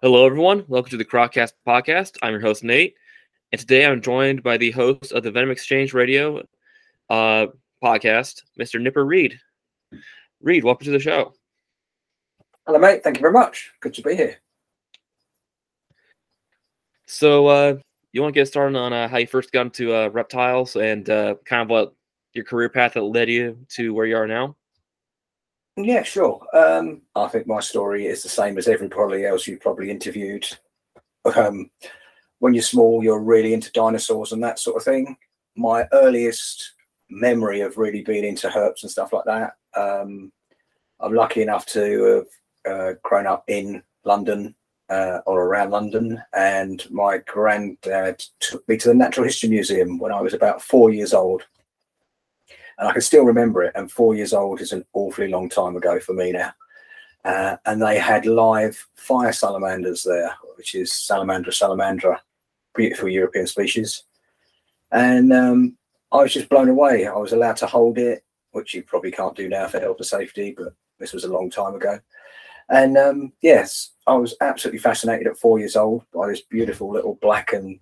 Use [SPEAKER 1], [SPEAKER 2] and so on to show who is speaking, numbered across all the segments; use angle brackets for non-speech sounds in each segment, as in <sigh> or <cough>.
[SPEAKER 1] Hello, everyone. Welcome to the Croccast podcast. I'm your host, Nate. And today I'm joined by the host of the Venom Exchange Radio uh, podcast, Mr. Nipper Read. Read, welcome to the show.
[SPEAKER 2] Hello, mate. Thank you very much. Good to be here.
[SPEAKER 1] So, uh, you want to get started on uh, how you first got into uh, reptiles and uh, kind of what your career path that led you to where you are now?
[SPEAKER 2] Yeah, sure. Um, I think my story is the same as everybody else you've probably interviewed. Um, when you're small, you're really into dinosaurs and that sort of thing. My earliest memory of really being into herps and stuff like that. Um, I'm lucky enough to have uh, grown up in London uh, or around London, and my granddad took me to the Natural History Museum when I was about four years old. And I can still remember it. And four years old is an awfully long time ago for me now. Uh, and they had live fire salamanders there, which is Salamandra salamandra, beautiful European species. And um, I was just blown away. I was allowed to hold it, which you probably can't do now for health and safety, but this was a long time ago. And um, yes, I was absolutely fascinated at four years old by this beautiful little black and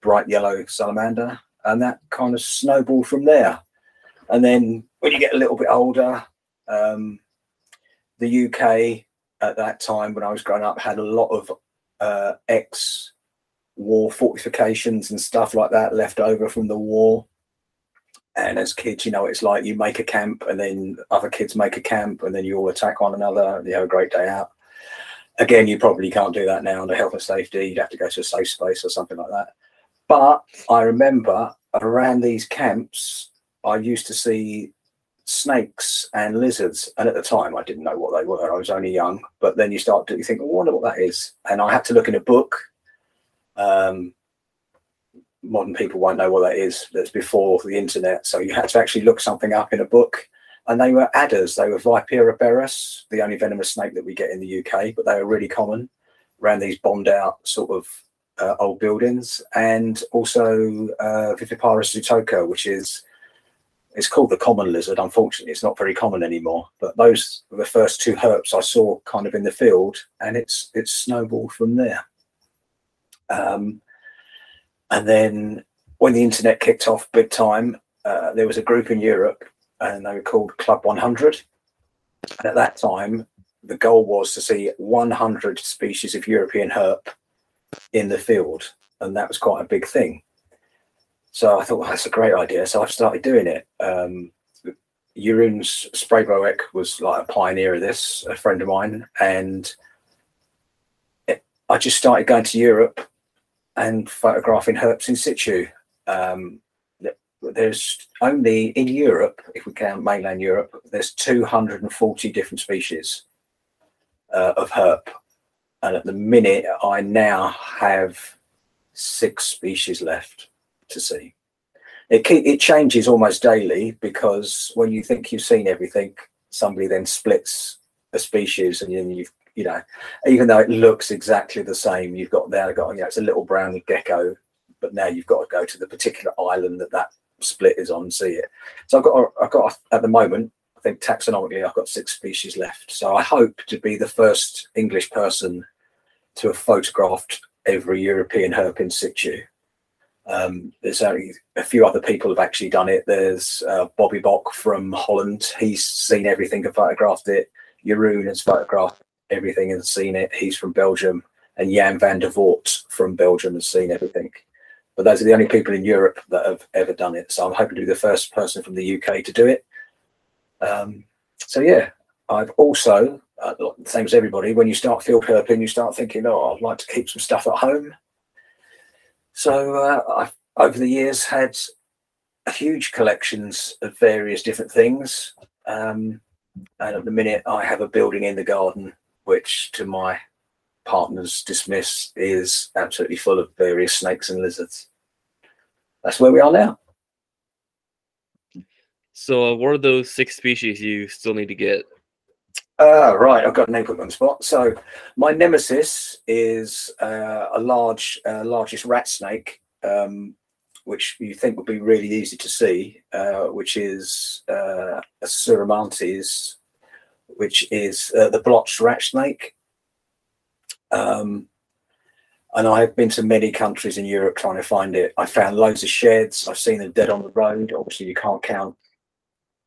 [SPEAKER 2] bright yellow salamander. And that kind of snowballed from there. And then when you get a little bit older, um, the UK at that time when I was growing up had a lot of uh, ex war fortifications and stuff like that left over from the war. And as kids, you know, it's like you make a camp and then other kids make a camp and then you all attack one another and you have a great day out. Again, you probably can't do that now under health and safety. You'd have to go to a safe space or something like that. But I remember around these camps, I used to see snakes and lizards. And at the time, I didn't know what they were. I was only young. But then you start to you think, I wonder what that is. And I had to look in a book. Um, modern people won't know what that is. That's before the internet. So you had to actually look something up in a book. And they were adders. They were Vipera berus, the only venomous snake that we get in the UK, but they were really common around these bombed out sort of uh, old buildings. And also uh, Viviparus Zootoca, which is it's called the common lizard. Unfortunately, it's not very common anymore. But those were the first two herps I saw kind of in the field, and it's it's snowballed from there. Um, and then when the internet kicked off big time, uh, there was a group in Europe, and they were called Club 100. And at that time, the goal was to see 100 species of European herp in the field, and that was quite a big thing. So I thought, well, that's a great idea. So I've started doing it. Um, Jeroen Speybroeck was like a pioneer of this, a friend of mine, and it, I just started going to Europe and photographing herps in situ. Um, there's only in Europe, if we count mainland Europe, there's 240 different species uh, of herp, and at the minute I now have six species left to see. It it changes almost daily because when you think you've seen everything, somebody then splits a species, and then you've you know, even though it looks exactly the same, you've got there got you know it's a little brown gecko, but now you've got to go to the particular island that that split is on see it. So I've got I've got at the moment I think taxonomically I've got six species left. So I hope to be the first English person to have photographed every European herp in situ. Um, there's only a few other people have actually done it. There's uh, Bobby Bock from Holland. He's seen everything and photographed it. Jeroen has photographed everything and seen it. He's from Belgium. And Jan van der Voort from Belgium has seen everything. But those are the only people in Europe that have ever done it. So I'm hoping to be the first person from the UK to do it. Um, so yeah, I've also, uh, same as everybody, when you start field herping, you start thinking, oh, I'd like to keep some stuff at home. So uh, I've over the years had huge collections of various different things. Um, and at the minute, I have a building in the garden, which to my partner's dismiss is absolutely full of various snakes and lizards. That's where we are now.
[SPEAKER 1] So, uh, what are those six species you still need to get?
[SPEAKER 2] Uh, right, I've got an name on the spot. So, my nemesis is uh, a large, uh, largest rat snake, um, which you think would be really easy to see, uh, which is uh, a sauromates, which is uh, the blotched rat snake. Um, and I've been to many countries in Europe trying to find it. I found loads of sheds. I've seen them dead on the road. Obviously, you can't count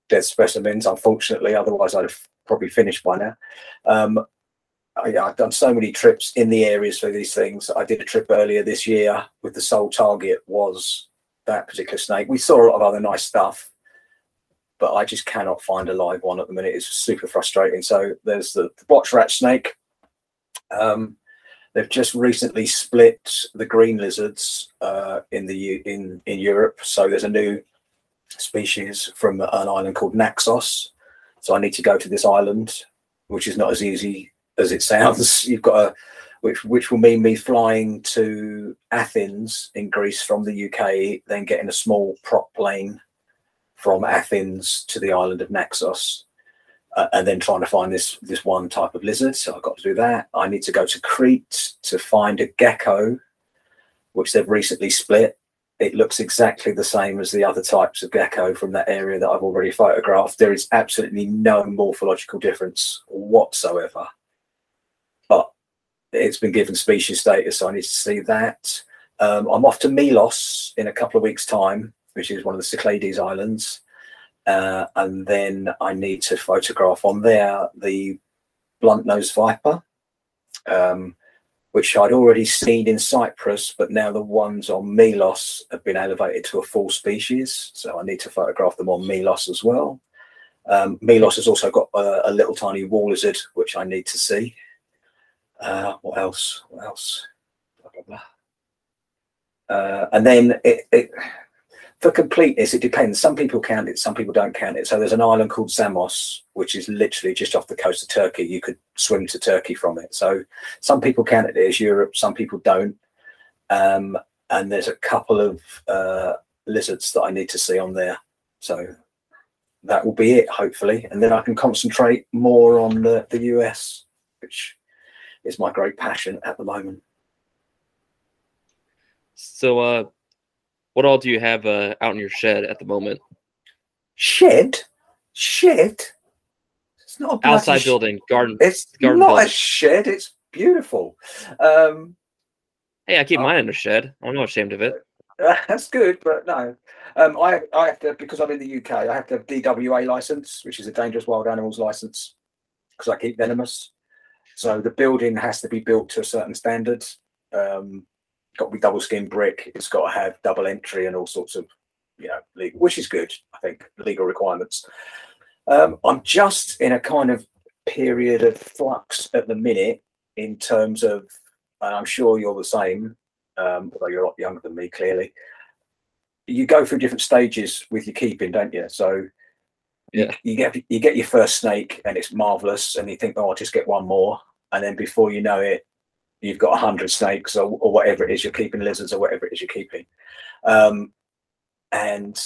[SPEAKER 2] dead specimens, unfortunately. Otherwise, I'd have probably finished by now. Um, I, have done so many trips in the areas for these things. I did a trip earlier this year with the sole target was that particular snake. We saw a lot of other nice stuff, but I just cannot find a live one at the minute. It's super frustrating. So there's the, the blotched rat snake. Um, they've just recently split the green lizards uh, in the in in Europe. So there's a new species from an island called Naxos. So I need to go to this island, which is not as easy as it sounds. <laughs> You've got a which which will mean me flying to Athens in Greece from the UK, then getting a small prop plane from Athens to the island of Naxos, uh, and then trying to find this this one type of lizard. So I've got to do that. I need to go to Crete to find a gecko, which they've recently split. It looks exactly the same as the other types of gecko from that area that I've already photographed. There is absolutely no morphological difference whatsoever But it's been given species status, so I need to see that. Um, I'm off to Milos in a couple of weeks' time, which is one of the Cyclades Islands. Uh, and then I need to photograph on there the blunt nosed viper, um, which I'd already seen in Cyprus, but now the ones on Milos have been elevated to a full species. So I need to photograph them on Milos as well. Um, has also got a, a little tiny wall lizard, which I need to see. Uh, what else? What else? Blah, blah, blah. Uh, and then it, for completeness, it depends. Some people count it, some people don't count it. So there's an island called Samos, which is literally just off the coast of Turkey. You could swim to Turkey from it. So some people count it as Europe, some people don't. Um, and there's a couple of uh, lizards that I need to see on there. So that will be it, hopefully. And then I can concentrate more on the, the US, which is my great passion at the moment.
[SPEAKER 1] So, uh, what all do you have uh, out in your shed at the moment?
[SPEAKER 2] Shed, shed. It's not
[SPEAKER 1] a outside sh- building, garden.
[SPEAKER 2] It's
[SPEAKER 1] garden
[SPEAKER 2] not building. a shed. It's beautiful. Um,
[SPEAKER 1] hey, I keep uh, mine in a shed. I'm not ashamed of it.
[SPEAKER 2] Uh, that's good, but no. Um, I I have to because I'm in the UK. I have to have DWA license, which is a dangerous wild animals license, because I keep venomous. So the building has to be built to a certain standard. Um, got to be double skin brick. It's got to have double entry and all sorts of, you know, legal, which is good. I think legal requirements. Um, I'm just in a kind of period of flux at the minute in terms of, and I'm sure you're the same, um, although you're a lot younger than me, clearly. You go through different stages with your keeping, don't you? So
[SPEAKER 1] yeah.
[SPEAKER 2] You get you get your first snake and it's marvelous, and you think, oh, I'll just get one more, and then before you know it, you've got a hundred snakes or, or whatever it is you're keeping, lizards or whatever it is you're keeping, um, and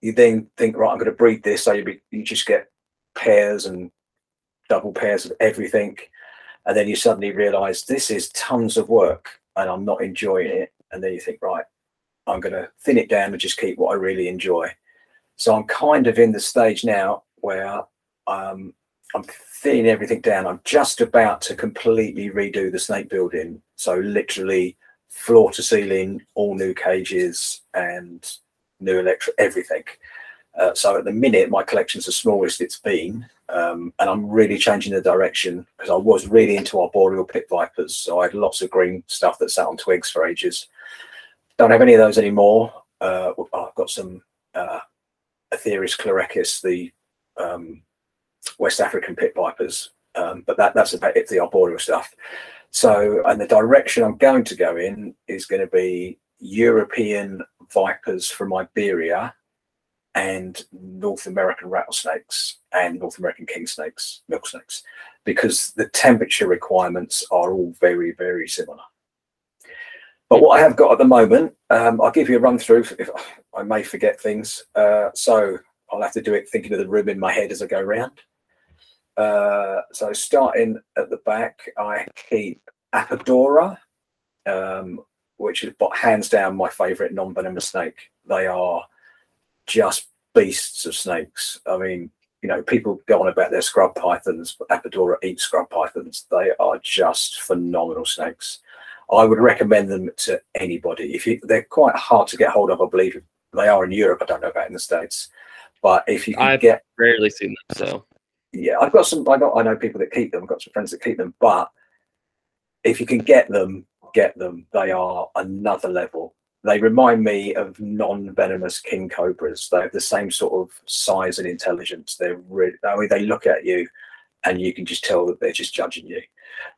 [SPEAKER 2] you then think, right, I'm going to breed this, so you be, you just get pairs and double pairs of everything, and then you suddenly realise this is tons of work, and I'm not enjoying it, and then you think, right, I'm going to thin it down and just keep what I really enjoy. So I'm kind of in the stage now where um, I'm thinning everything down. I'm just about to completely redo the snake building. So literally floor to ceiling, all new cages and new electric, everything. Uh, so at the minute, my collection's the smallest it's been, um, and I'm really changing the direction because I was really into arboreal pit vipers. So I had lots of green stuff that sat on twigs for ages. Don't have any of those anymore. Uh, I've got some uh, Atheris chlorechis, the um, West African pit vipers. Um, but that, that's about it, the arboreal stuff. So, and the direction I'm going to go in is going to be European vipers from Iberia and North American rattlesnakes and North American king snakes, milk snakes, because the temperature requirements are all very, very similar. But what I have got at the moment, um, I'll give you a run through. If I may forget things, uh, so I'll have to do it thinking of the room in my head as I go around. Uh, so starting at the back, I keep Apodora, um, which is but hands down my favourite non-venomous snake. They are just beasts of snakes. I mean, you know, people go on about their scrub pythons, but Apodora eats scrub pythons. They are just phenomenal snakes. I would recommend them to anybody. If you, they're quite hard to get hold of, I believe they are in Europe. I don't know about in the states, but if you can
[SPEAKER 1] I've
[SPEAKER 2] get,
[SPEAKER 1] rarely seen them. So
[SPEAKER 2] yeah, I've got some. I got. I know people that keep them. I've got some friends that keep them. But if you can get them, get them. They are another level. They remind me of non-venomous king cobras. They have the same sort of size and intelligence. They're really. I mean, they look at you, and you can just tell that they're just judging you.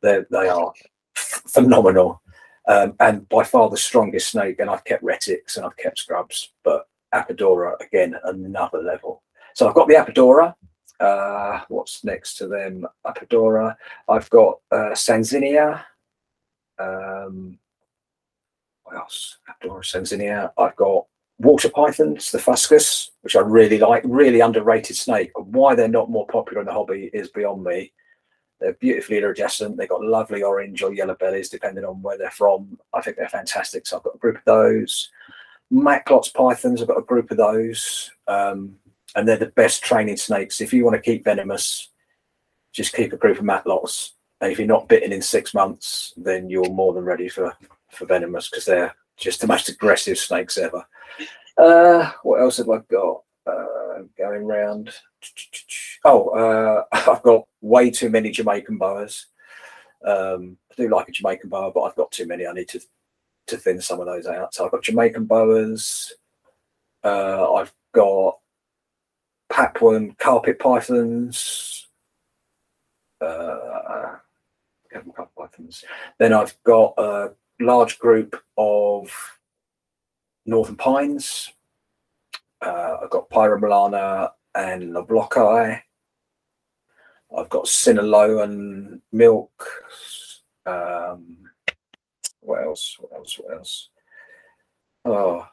[SPEAKER 2] They they are phenomenal, um, and by far the strongest snake. And I've kept retics and I've kept scrubs, but Apodora again another level. So I've got the Apodora. Uh, what's next to them? Apodora. I've got uh, Sanzinia. Um, what else? Apodora, Sanzinia. I've got water pythons, the Fuscus, which I really like. Really underrated snake. Why they're not more popular in the hobby is beyond me. They're beautifully iridescent. They've got lovely orange or yellow bellies, depending on where they're from. I think they're fantastic. So I've got a group of those. Macklot's pythons, I've got a group of those. Um, and they're the best training snakes. If you want to keep venomous, just keep a group of Macklots. And if you're not bitten in six months, then you're more than ready for, for venomous because they're just the most aggressive snakes ever. Uh, what else have I got uh, going round? Oh, uh, <laughs> I've got way too many Jamaican boas. Um, I do like a Jamaican boa, but I've got too many. I need to to thin some of those out. So I've got Jamaican boas. Uh, I've got Papuan carpet pythons. Uh, carpet pythons. Then I've got a large group of northern pines. Uh, I've got Pyromelana and Knoblochi. I've got Sinaloan milk. Um, what else? What else? What else? Oh,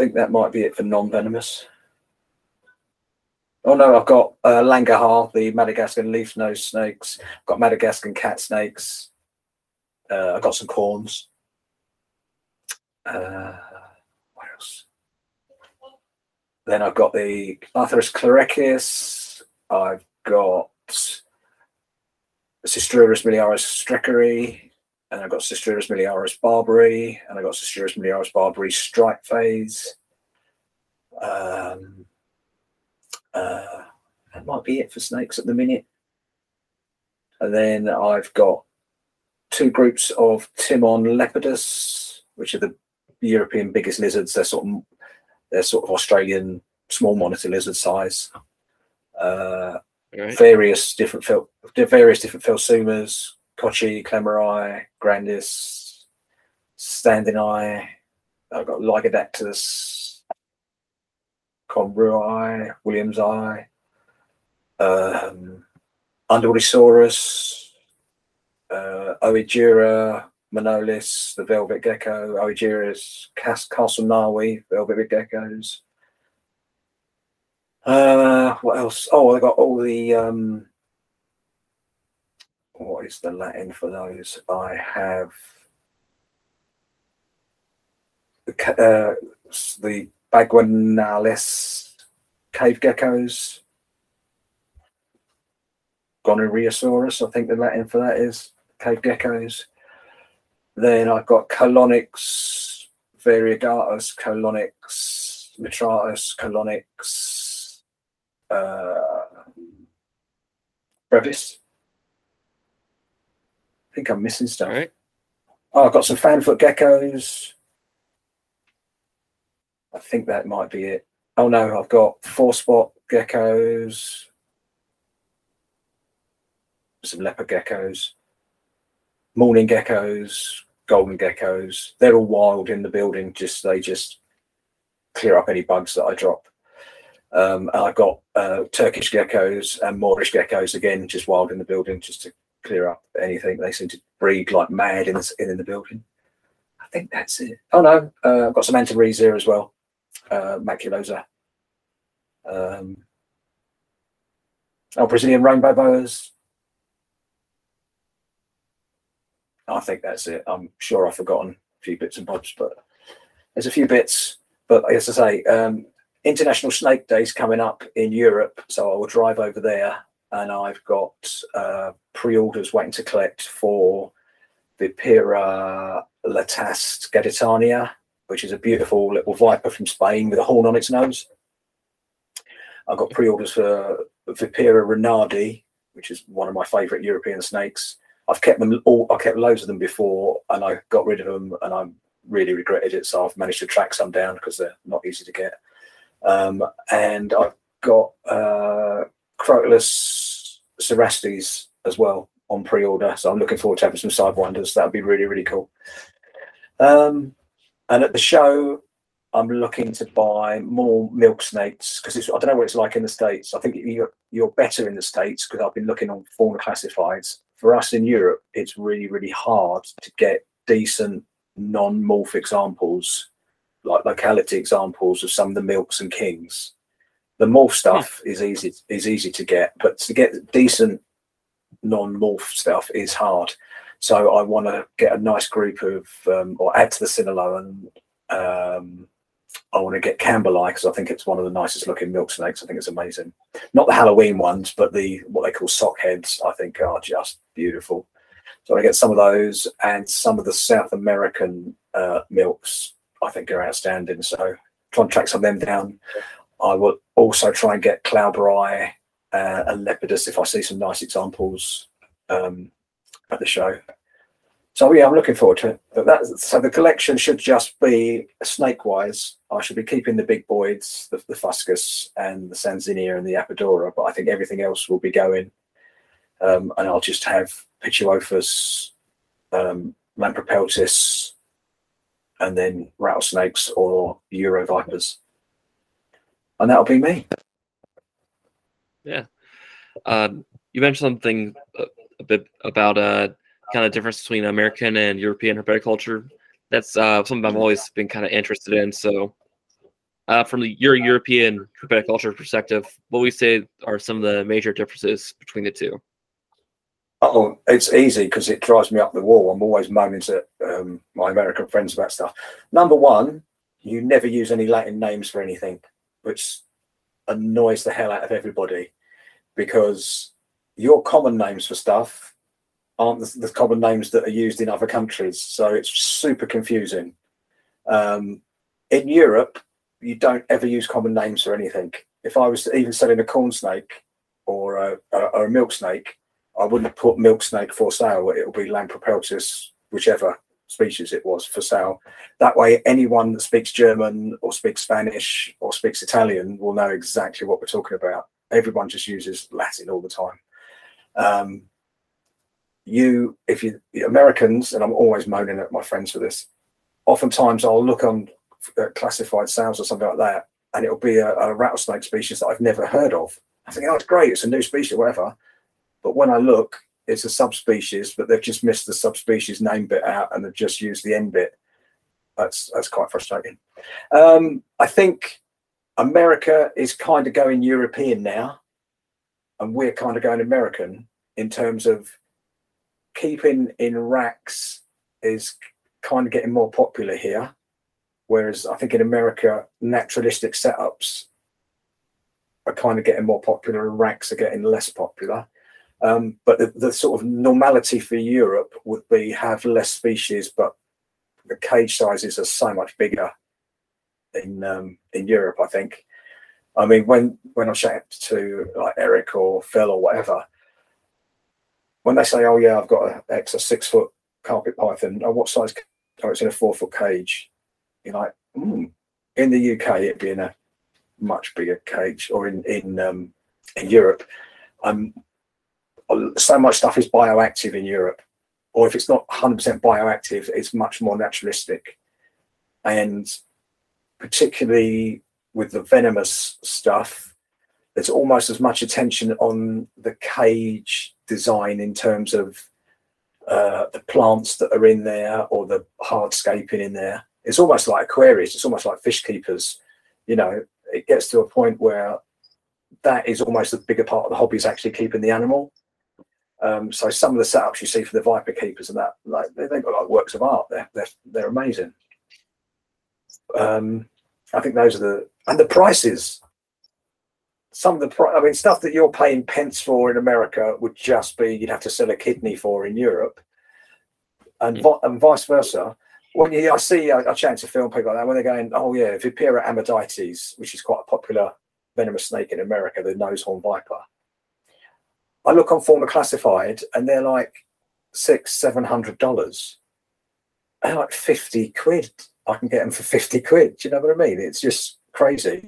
[SPEAKER 2] think that might be it for non-venomous. Oh no, I've got uh, Langaha, the Madagascar leaf nose snakes. I've got Madagascar cat snakes. Uh, I've got some corns. Uh, what else? Then I've got the Atheris chlorechis. I've got Sistrurus miliaris streckeri, and I've got Sistrurus miliaris barbouri, and I've got Sistrurus miliaris barbouri stripe phase. Um, uh, that might be it for snakes at the minute. And then I've got two groups of Timon lepidus, which are the European biggest lizards. They're sort of they're sort of Australian small monitor lizard size. Uh,
[SPEAKER 1] right.
[SPEAKER 2] various different various different Phelsumas, Kochi, Klemmeri, Grandis, Standingi. I've got Lygodactylus, Conraui, Williams Eye, um, Underwoodisaurus, uh, Oedura, Monilis, the velvet gecko, Oedurus, Cas- Castelnaui, velvet geckos. Uh, what else? Oh, I've got all the um, what is the Latin for those? I have uh, the Baguanalis cave geckos, Goniurosaurus. I think the Latin for that is cave geckos. Then I've got Coleonyx, Variegatus, Coleonyx, Mitratus, Coleonyx, uh, Brevis. I think I'm missing stuff.
[SPEAKER 1] Right.
[SPEAKER 2] Oh, I've got some fanfoot geckos. I think that might be it. Oh no, I've got four spot geckos, some leopard geckos, morning geckos, golden geckos. They're all wild in the building. Just they just clear up any bugs that I drop. Um, I've got uh, Turkish geckos and Moorish geckos again, just wild in the building, just to clear up anything. They seem to breed like mad in the, in, the building. I think that's it. Oh no, uh, I've got some Antaresia as well, uh, Maculosa. Um, oh, Brazilian rainbow boas. I think that's it. I'm sure I've forgotten a few bits and bobs, but there's a few bits. But as I say, um, International Snake Days coming up in Europe, so I will drive over there, and I've got uh, pre-orders waiting to collect for Vipera latastei gaditana, which is a beautiful little viper from Spain with a horn on its nose. I've got pre-orders for Vipera renardi, which is one of my favourite European snakes. I've kept them all. I kept loads of them before, and I got rid of them, and I really regretted it. So I've managed to track some down because they're not easy to get. Um, and I've got uh, Crotalus cerastes as well on pre-order. So I'm looking forward to having some sidewinders. That would be really really cool. Um, and at the show, I'm looking to buy more milk snakes because I don't know what it's like in the states. I think you're you're better in the states because I've been looking on fauna classifieds. For us in Europe, it's really really hard to get decent non-morph examples, like locality examples of some of the milks and kings. The morph stuff is easy is easy to get, but to get decent non-morph stuff is hard. So I want to get a nice group of, um, or add to the Sinaloan um, I want to get Campbellii because I think it's one of the nicest looking milk snakes. I think it's amazing. Not the Halloween ones, but the what they call sock heads. I think are just beautiful. So I get some of those and some of the South American uh, milks. I think are outstanding. So try and track some of them down. I will also try and get Klauberi uh, and Lepidus if I see some nice examples um, at the show. So yeah, I'm looking forward to it. But so the collection should just be snake-wise. I should be keeping the big boids, the, the Fuscus and the Sanzinia and the Apodora, but I think everything else will be going. Um, and I'll just have Pituophis, um, Lampropeltis, and then rattlesnakes or Euro vipers. And that'll be me.
[SPEAKER 1] Yeah. Um, you mentioned something a, a bit about uh, kind of difference between American and European herpetoculture. That's uh, something I've always been kind of interested in. So, uh, from the, your European herpetoculture perspective, what we say are some of the major differences between the two?
[SPEAKER 2] Oh, it's easy because it drives me up the wall. I'm always moaning to um, my American friends about stuff. Number one, you never use any Latin names for anything, which annoys the hell out of everybody because your common names for stuff aren't the, the, common names that are used in other countries. So it's super confusing. Um, in Europe, you don't ever use common names for anything. If I was even selling a corn snake or a, or a milk snake, I wouldn't put milk snake for sale. It'll be Lampropeltis, whichever species it was for sale. That way, anyone that speaks German or speaks Spanish or speaks Italian will know exactly what we're talking about. Everyone just uses Latin all the time. Um, you, if you Americans, and I'm always moaning at my friends for this. Oftentimes, I'll look on uh, classified sales or something like that, and it'll be a, a, rattlesnake species that I've never heard of. I think, oh, it's great, it's a new species, whatever. But when I look, it's a subspecies, but they've just missed the subspecies name bit out, and they've just used the end bit. That's that's quite frustrating. Um, I think America is kind of going European now, and we're kind of going American in terms of keeping in racks is kind of getting more popular here. Whereas I think in America, naturalistic setups are kind of getting more popular and racks are getting less popular. Um, but the, the, sort of normality for Europe would be have less species, but the cage sizes are so much bigger in um, in Europe. I think. I mean, when when I chat to like Eric or Phil or whatever, when they say, "Oh yeah, I've got an extra six foot carpet python," oh, what size? Oh, it's in a four foot cage. You're like, mm. in the UK, it'd be in a much bigger cage, or in in um, in Europe. Um, so much stuff is bioactive in Europe, or if it's not 100% bioactive, it's much more naturalistic, and particularly with the venomous stuff, there's almost as much attention on the cage design in terms of uh, the plants that are in there or the hardscaping in there. It's almost like aquariums. It's almost like fish keepers. You know, it gets to a point where that is almost the bigger part of the hobby is actually keeping the animal. Um, so some of the setups you see for the viper keepers and that, like they, have got like works of art. They're they're, they're amazing. Um, I think those are the and the prices. Some of the pri- I mean, stuff that you're paying pence for in America would just be you'd have to sell a kidney for in Europe, and
[SPEAKER 1] Mm.
[SPEAKER 2] vi- and vice versa. When you, I see, I, I chat to film people like that when they're going, oh yeah, Vipera ammodytes, which is quite a popular venomous snake in America, the nosehorn viper. I look on Fauna Classified, and they're like six, seven hundred dollars. They're like fifty quid. I can get them for fifty quid. Do you know what I mean? It's just crazy.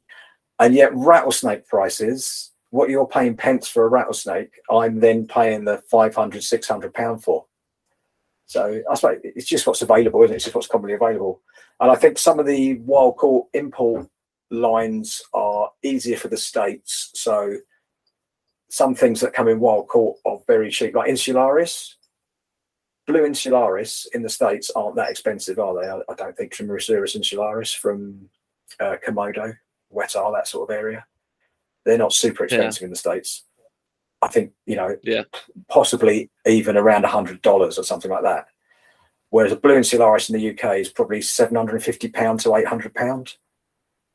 [SPEAKER 2] And yet, rattlesnake prices, what you're paying pence for a rattlesnake, I'm then paying the 500, 600 pound for. So I suppose it's just what's available, isn't it? It's just what's commonly available. And I think some of the wild caught import lines are easier for the states. So some things that come in wild caught are very cheap, like insularis. Blue insularis in the states aren't that expensive, are they? I, I don't think from Trimeresurus insularis from uh, Komodo, Wetar, that sort of area. They're not super expensive in the states. I think you know,
[SPEAKER 1] Yeah.
[SPEAKER 2] possibly even around a hundred dollars or something like that. Whereas a blue insularis in the UK is probably seven hundred and fifty pound to eight hundred pound.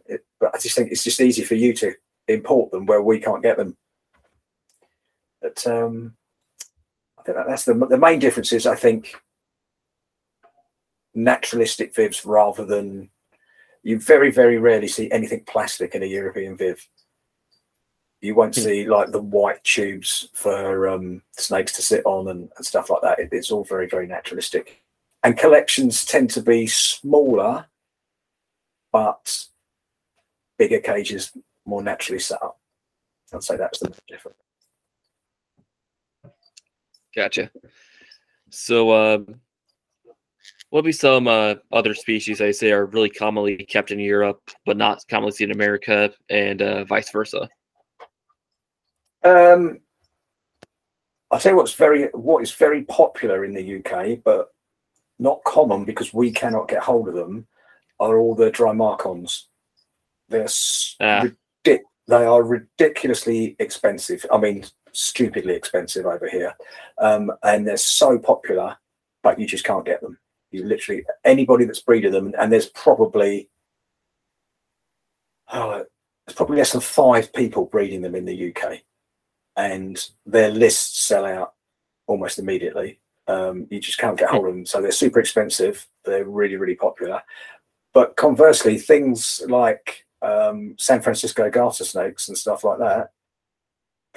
[SPEAKER 2] It- But I just think it's just easy for you to import them where we can't get them. But um, I think that that's the the main difference is I think naturalistic vivs rather than you very very rarely see anything plastic in a European viv. You won't
[SPEAKER 1] Hmm.
[SPEAKER 2] see like the white tubes for um, snakes to sit on and, and stuff like that. It, it's all very very naturalistic, and collections tend to be smaller, but bigger cages, more naturally set up. I'd say that's the difference.
[SPEAKER 1] Gotcha. So, uh, what would be some uh, other species I say are really commonly kept in Europe, but not commonly seen in America, and uh, vice versa?
[SPEAKER 2] Um, I'll tell you what's very what is very popular in the UK, but not common because we cannot get hold of them, are all the dry Drymarchons. They're
[SPEAKER 1] Ah.
[SPEAKER 2] they are ridiculously expensive. I mean, stupidly expensive over here, um, and they're so popular, but you just can't get them. You literally anybody that's breeding them, and there's probably oh, there's probably less than five people breeding them in the UK and their lists sell out almost immediately. Um, you just can't get hold of them, so they're super expensive. They're really, really popular. But conversely, things like um, San Francisco garter snakes and stuff like that,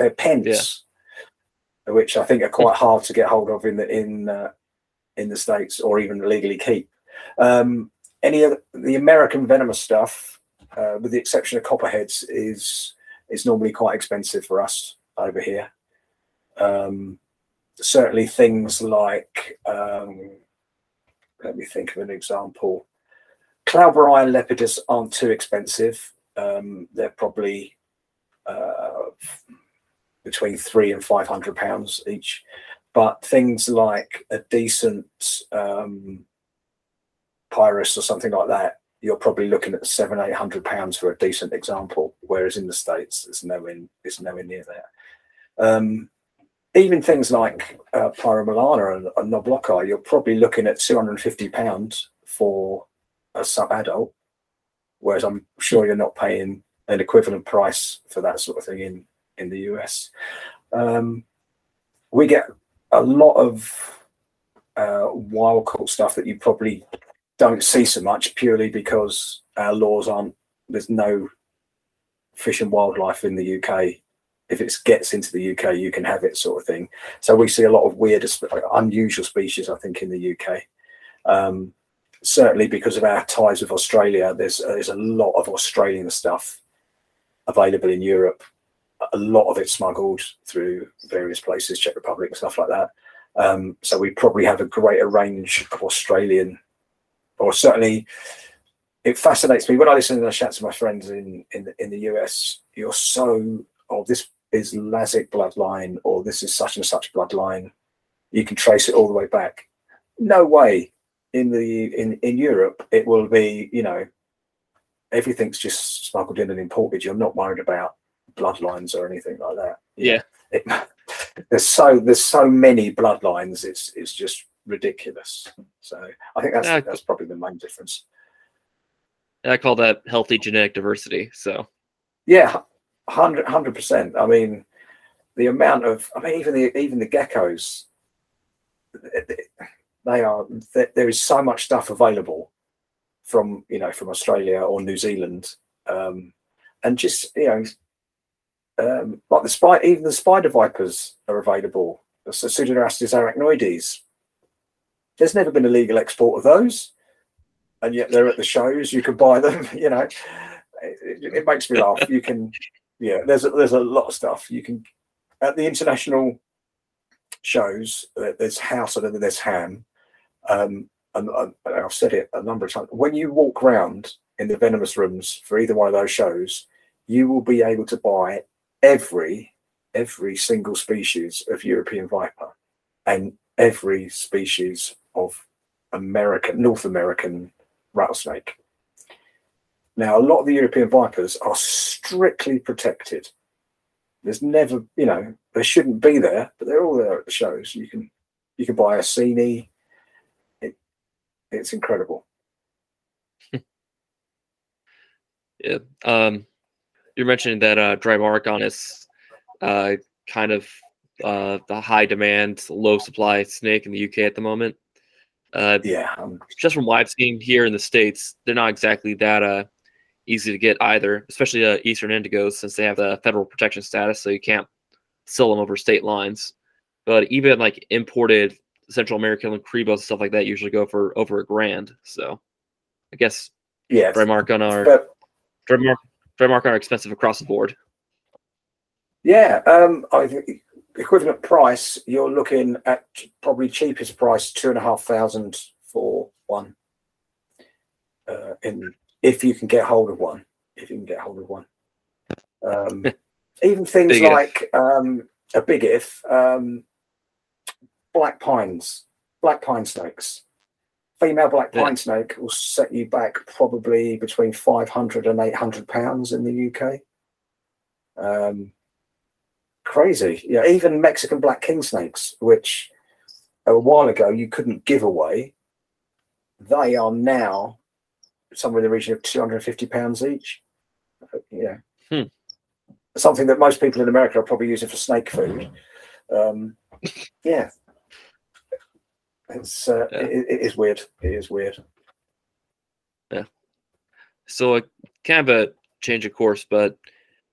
[SPEAKER 2] they're pence, which I think are quite hard to get hold of in the in uh, in the states or even legally keep. Um, any of the American venomous stuff, uh, with the exception of copperheads, is is normally quite expensive for us over here. Um, certainly, things like um, let me think of an example. Klauberi and lepidus aren't too expensive. Um, they're probably between three and five hundred pounds each. But things like a decent um, pyrrhus or something like that, you're probably looking at seven, eight hundred pounds for a decent example. Whereas in the states, it's nowhere, it's nowhere near that. Um, even things like uh, and, and you're probably looking at two hundred and fifty pounds for a sub-adult. Whereas I'm sure you're not paying an equivalent price for that sort of thing in in the US. Um, we get a lot of uh, wild caught stuff that you probably don't see so much purely because our laws aren't there's no fish and wildlife in the UK. If it gets into the UK, you can have it, sort of thing. So we see a lot of weird, unusual species, I think, in the UK. Um, certainly because of our ties with Australia, there's there's a lot of Australian stuff available in Europe. A lot of it smuggled through various places, Czech Republic stuff like that. Um, so we probably have a greater range of Australian, or certainly, it fascinates me when I listen to the chats to my friends in in the, in the US. You're so, oh, this is Lazic bloodline, or this is such and such bloodline. You can trace it all the way back. No way. In the in in Europe, it will be you know, everything's just smuggled in and imported. You're not worried about bloodlines or anything like that.
[SPEAKER 1] Yeah.
[SPEAKER 2] It, <laughs> there's so there's so many bloodlines. It's it's just ridiculous. So I think that's that's probably the main difference.
[SPEAKER 1] I call that healthy genetic diversity. So,
[SPEAKER 2] yeah, hundred percent. I mean, the amount of I mean, even the even the geckos, they are there is so much stuff available from you know from Australia or New Zealand, um, and just you know, um, like the spider, even the spider vipers are available. The Pseudocerastes arachnoides. There's never been a legal export of those, and yet they're at the shows. You can buy them. <laughs> You know, it, it makes me laugh. You can, <laughs> yeah. There's a, there's a lot of stuff you can at the international shows. There's Houten and then there's Hamm. Um, and, and I've said it a number of times. When you walk around in the venomous rooms for either one of those shows, you will be able to buy every every single species of European viper and every species of American North American rattlesnake. Now, a lot of the European vipers are strictly protected. There's never, you know, they shouldn't be there, but they're all there at the shows. You can you can buy a Cini, it's incredible. <laughs>
[SPEAKER 1] yeah. Um, you're mentioning that uh, Drymarchon is uh, kind of uh, the high demand, low supply snake in the UK at the moment. Uh,
[SPEAKER 2] yeah. Um,
[SPEAKER 1] just from what I've seen here in the States, they're not exactly that uh, easy to get either, especially uh, Eastern Indigos, since they have the federal protection status, so you can't sell them over state lines. But even like imported Central American Cribos and stuff like that usually go for over a grand. So I guess
[SPEAKER 2] yeah,
[SPEAKER 1] Drymarchon are but, Drymark, Drymarchon are expensive across the board.
[SPEAKER 2] Yeah, um, I think equivalent price you're looking at probably cheapest price two and a half thousand for one. Uh, in if you can get hold of one, if you can get hold of one. Um, <laughs> even things big like um, a big if um, black pines, black pine snakes. Female black pine yeah. snake will set you back probably between 500 and 800 pounds in the UK. Um, crazy. Yeah, even Mexican black king snakes, which a while ago you couldn't give away, they are now somewhere in the region of 250 pounds each. Uh, yeah. Hmm. Something that most people in America are probably using for snake food. Um, yeah, it's uh, yeah. it, it is weird. It is weird.
[SPEAKER 1] Yeah. So uh, kind of a change of course, but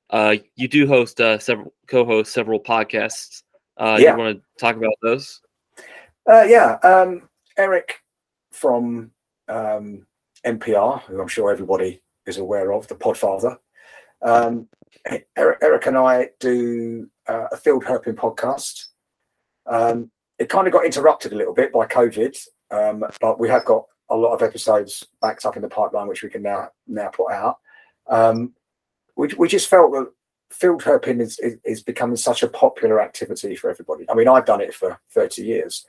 [SPEAKER 1] uh, you do host uh, several co-host several podcasts. Uh, yeah. You want to talk about those?
[SPEAKER 2] Uh, yeah. Um, Eric from um, NPR, who I'm sure everybody is aware of, the Podfather. Um, Eric, Eric and I do uh, a field herping podcast. Um, it kind of got interrupted a little bit by COVID, um, but we have got a lot of episodes backed up in the pipeline, which we can now now put out. Um, we, we just felt that field herping is, is, is becoming such a popular activity for everybody. I mean, I've done it for 30 years,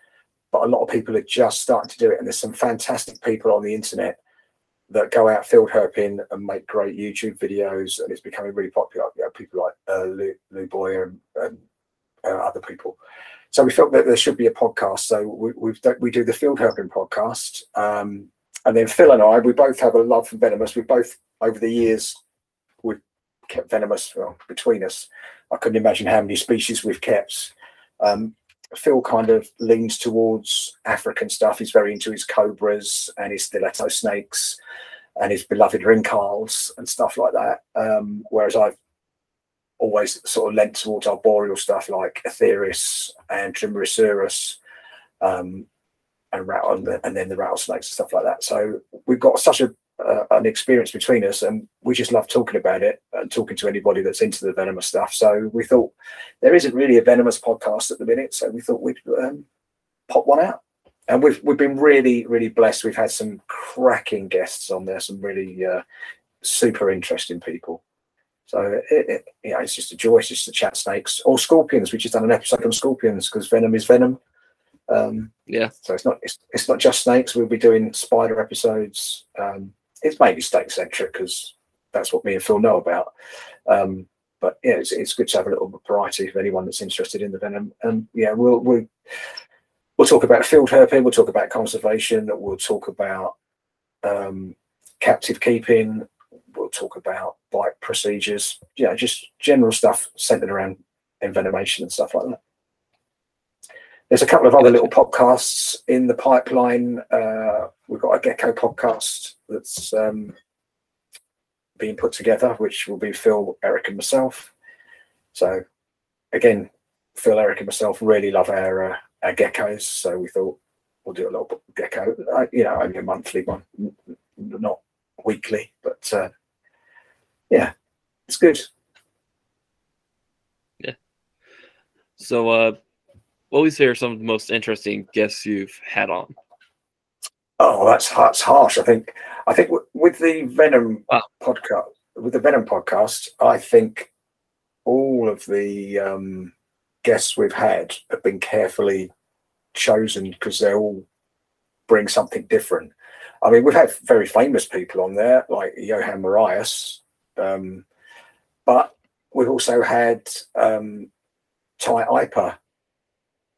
[SPEAKER 2] but a lot of people are just starting to do it. And there's some fantastic people on the internet that go out field herping and make great YouTube videos, and it's becoming really popular. You know, people like uh, Lou, Lou Boyer and, and uh, other people. So we felt that there should be a podcast. So we we've, we do the Field Herping podcast, um, and then Phil and I we both have a love for venomous. We both over the years we've kept venomous well, between us. I couldn't imagine how many species we've kept. Um, Phil kind of leans towards African stuff. He's very into his cobras and his stiletto snakes and his beloved rinkhals and stuff like that. Um, whereas I've always sort of lent towards arboreal stuff like Atheris and Trimeresurus, um, and rattle and then the rattlesnakes and stuff like that. So we've got such a uh, an experience between us, and we just love talking about it and talking to anybody that's into the venomous stuff. So we thought there isn't really a venomous podcast at the minute, so we thought we'd um, pop one out. And we've we've been really really blessed. We've had some cracking guests on there, some really uh, super interesting people. So it, it, you know, it's just a joy. It's just to chat snakes or scorpions. We just done an episode on scorpions because venom is venom. Um,
[SPEAKER 1] yeah.
[SPEAKER 2] So it's not it's, it's not just snakes. We'll be doing spider episodes. Um, it's mainly snake centric because that's what me and Phil know about. Um, but yeah, it's, it's good to have a little variety for anyone that's interested in the venom. And yeah, we'll we'll we'll talk about field herping. We'll talk about conservation. We'll talk about um, captive keeping. We'll talk about bite procedures. Yeah, just general stuff centered around envenomation and stuff like that. There's a couple of other little podcasts in the pipeline. Uh, we've got a gecko podcast that's um, being put together, which will be Phil, Eric, and myself. So, again, Phil, Eric, and myself really love our, uh, our geckos. So we thought we'll do a little gecko, uh, you know, only a monthly one, not weekly, but uh, yeah, it's good.
[SPEAKER 1] Yeah. So, uh, what would you say are some of the most interesting guests you've had on?
[SPEAKER 2] Oh, that's that's harsh. I think I think with the Venom wow. podcast, with the Venom podcast, I think all of the um, guests we've had have been carefully chosen because they all bring something different. I mean, we've had very famous people on there, like Johan Marais, um, but we've also had um, Iper.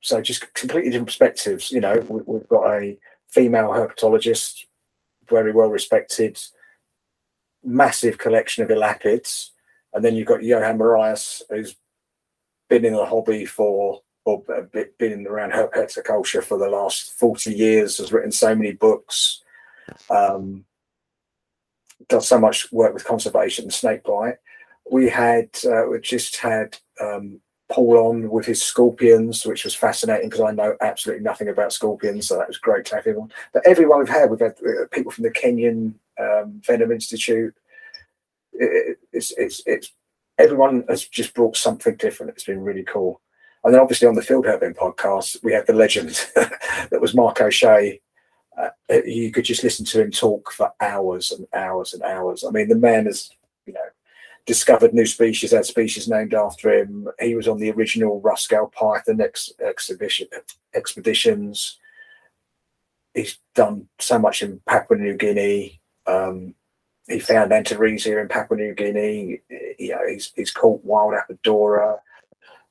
[SPEAKER 2] So just completely different perspectives. You know, we, have got a female herpetologist, very well respected, massive collection of elapids, and then you've got Johan Marais, who's been in the hobby for or been around herpetoculture for the last 40 years, has written so many books, um, does so much work with conservation and snakebite. We had, uh, we just had um, Paul on with his scorpions, which was fascinating because I know absolutely nothing about scorpions, so that was great to have him on. But everyone we've had, we've had uh, people from the Kenyan um, Venom Institute. It, it's, it's, it's everyone has just brought something different. It's been really cool. And then obviously on the Field Herping podcast, we had the legend <laughs> that was Mark O'Shea. Uh, you could just listen to him talk for hours and hours and hours. I mean, the man has, you know, discovered new species, had species named after him. He was on the original Ruskell Python ex- exhibition expeditions. He's done so much in Papua New Guinea. Um, he found Antaresia in Papua New Guinea. You know, he's he's caught wild Apodora.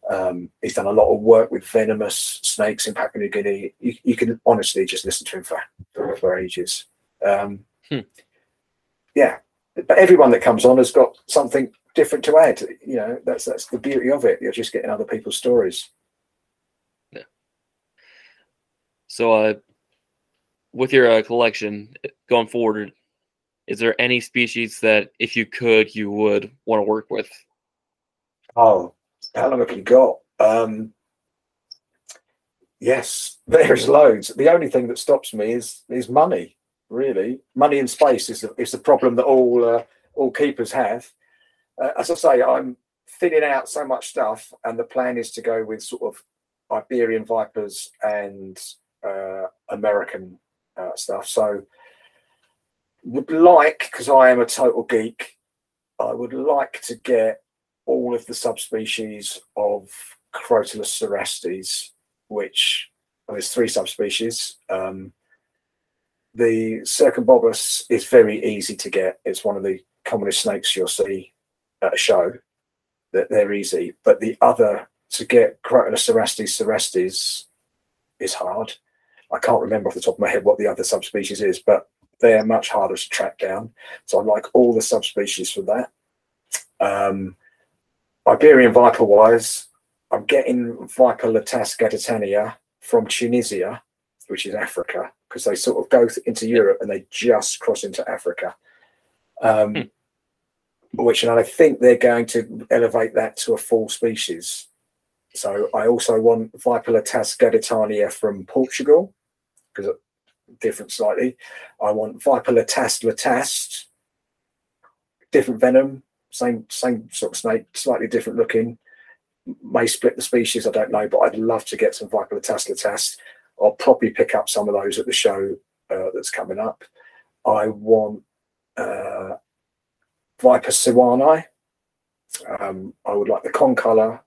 [SPEAKER 2] Um, he's done a lot of work with venomous snakes in Papua New Guinea. You, you can honestly just listen to him for for, for ages. Um, hmm. Yeah, but everyone that comes on has got something different to add. You know, that's that's the beauty of it. You're just getting other people's stories.
[SPEAKER 1] Yeah. So, uh, with your uh, collection going forward, is there any species that, if you could, you would want to work with?
[SPEAKER 2] Oh, how long have you got? Um, yes, <laughs> there's loads. The only thing that stops me is is money really. Money and space is the, is the problem that all uh, all keepers have. Uh, as I say, I'm thinning out so much stuff, and the plan is to go with sort of Iberian vipers and uh, American uh, stuff. So, would like because I am a total geek, I would like to get all of the subspecies of Crotalus cerastes, which well, there's three subspecies. Um, the cercobombus is very easy to get. It's one of the commonest snakes you'll see at a show. That they're easy, but the other to get Crotalus cerastes cerastes is hard. I can't remember off the top of my head what the other subspecies is, but they're much harder to track down. So I like all the subspecies for that. Um, Iberian viper wise, I'm getting Vipera latastei gaditana from Tunisia, which is Africa because they sort of go into Europe and they just cross into Africa. Um, hmm. Which, and I think they're going to elevate that to a full species. So I also want Vipera latastei gaditana from Portugal, because different slightly. I want Vipera latastei latastei, different venom, same same sort of snake, slightly different looking. May split the species, I don't know, but I'd love to get some Vipera latastei latastei I'll probably pick up some of those at the show uh, that's coming up. I want uh, Viper Seoanei. Um, I would like the con color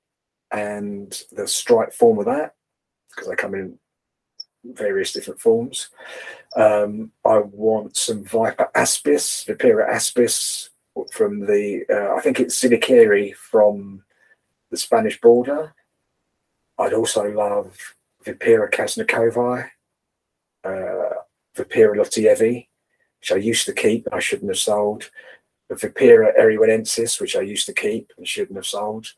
[SPEAKER 2] and the stripe form of that because they come in various different forms. Um, I want some Viper Aspis, Vipera Aspis from the, uh, I think it's zinnikeri from the Spanish border. I'd also love Vipera Kaznakovi, uh, Vipera Lotievi which I used to keep and I shouldn't have sold. The Vipera eriwanensis, which I used to keep and shouldn't have sold.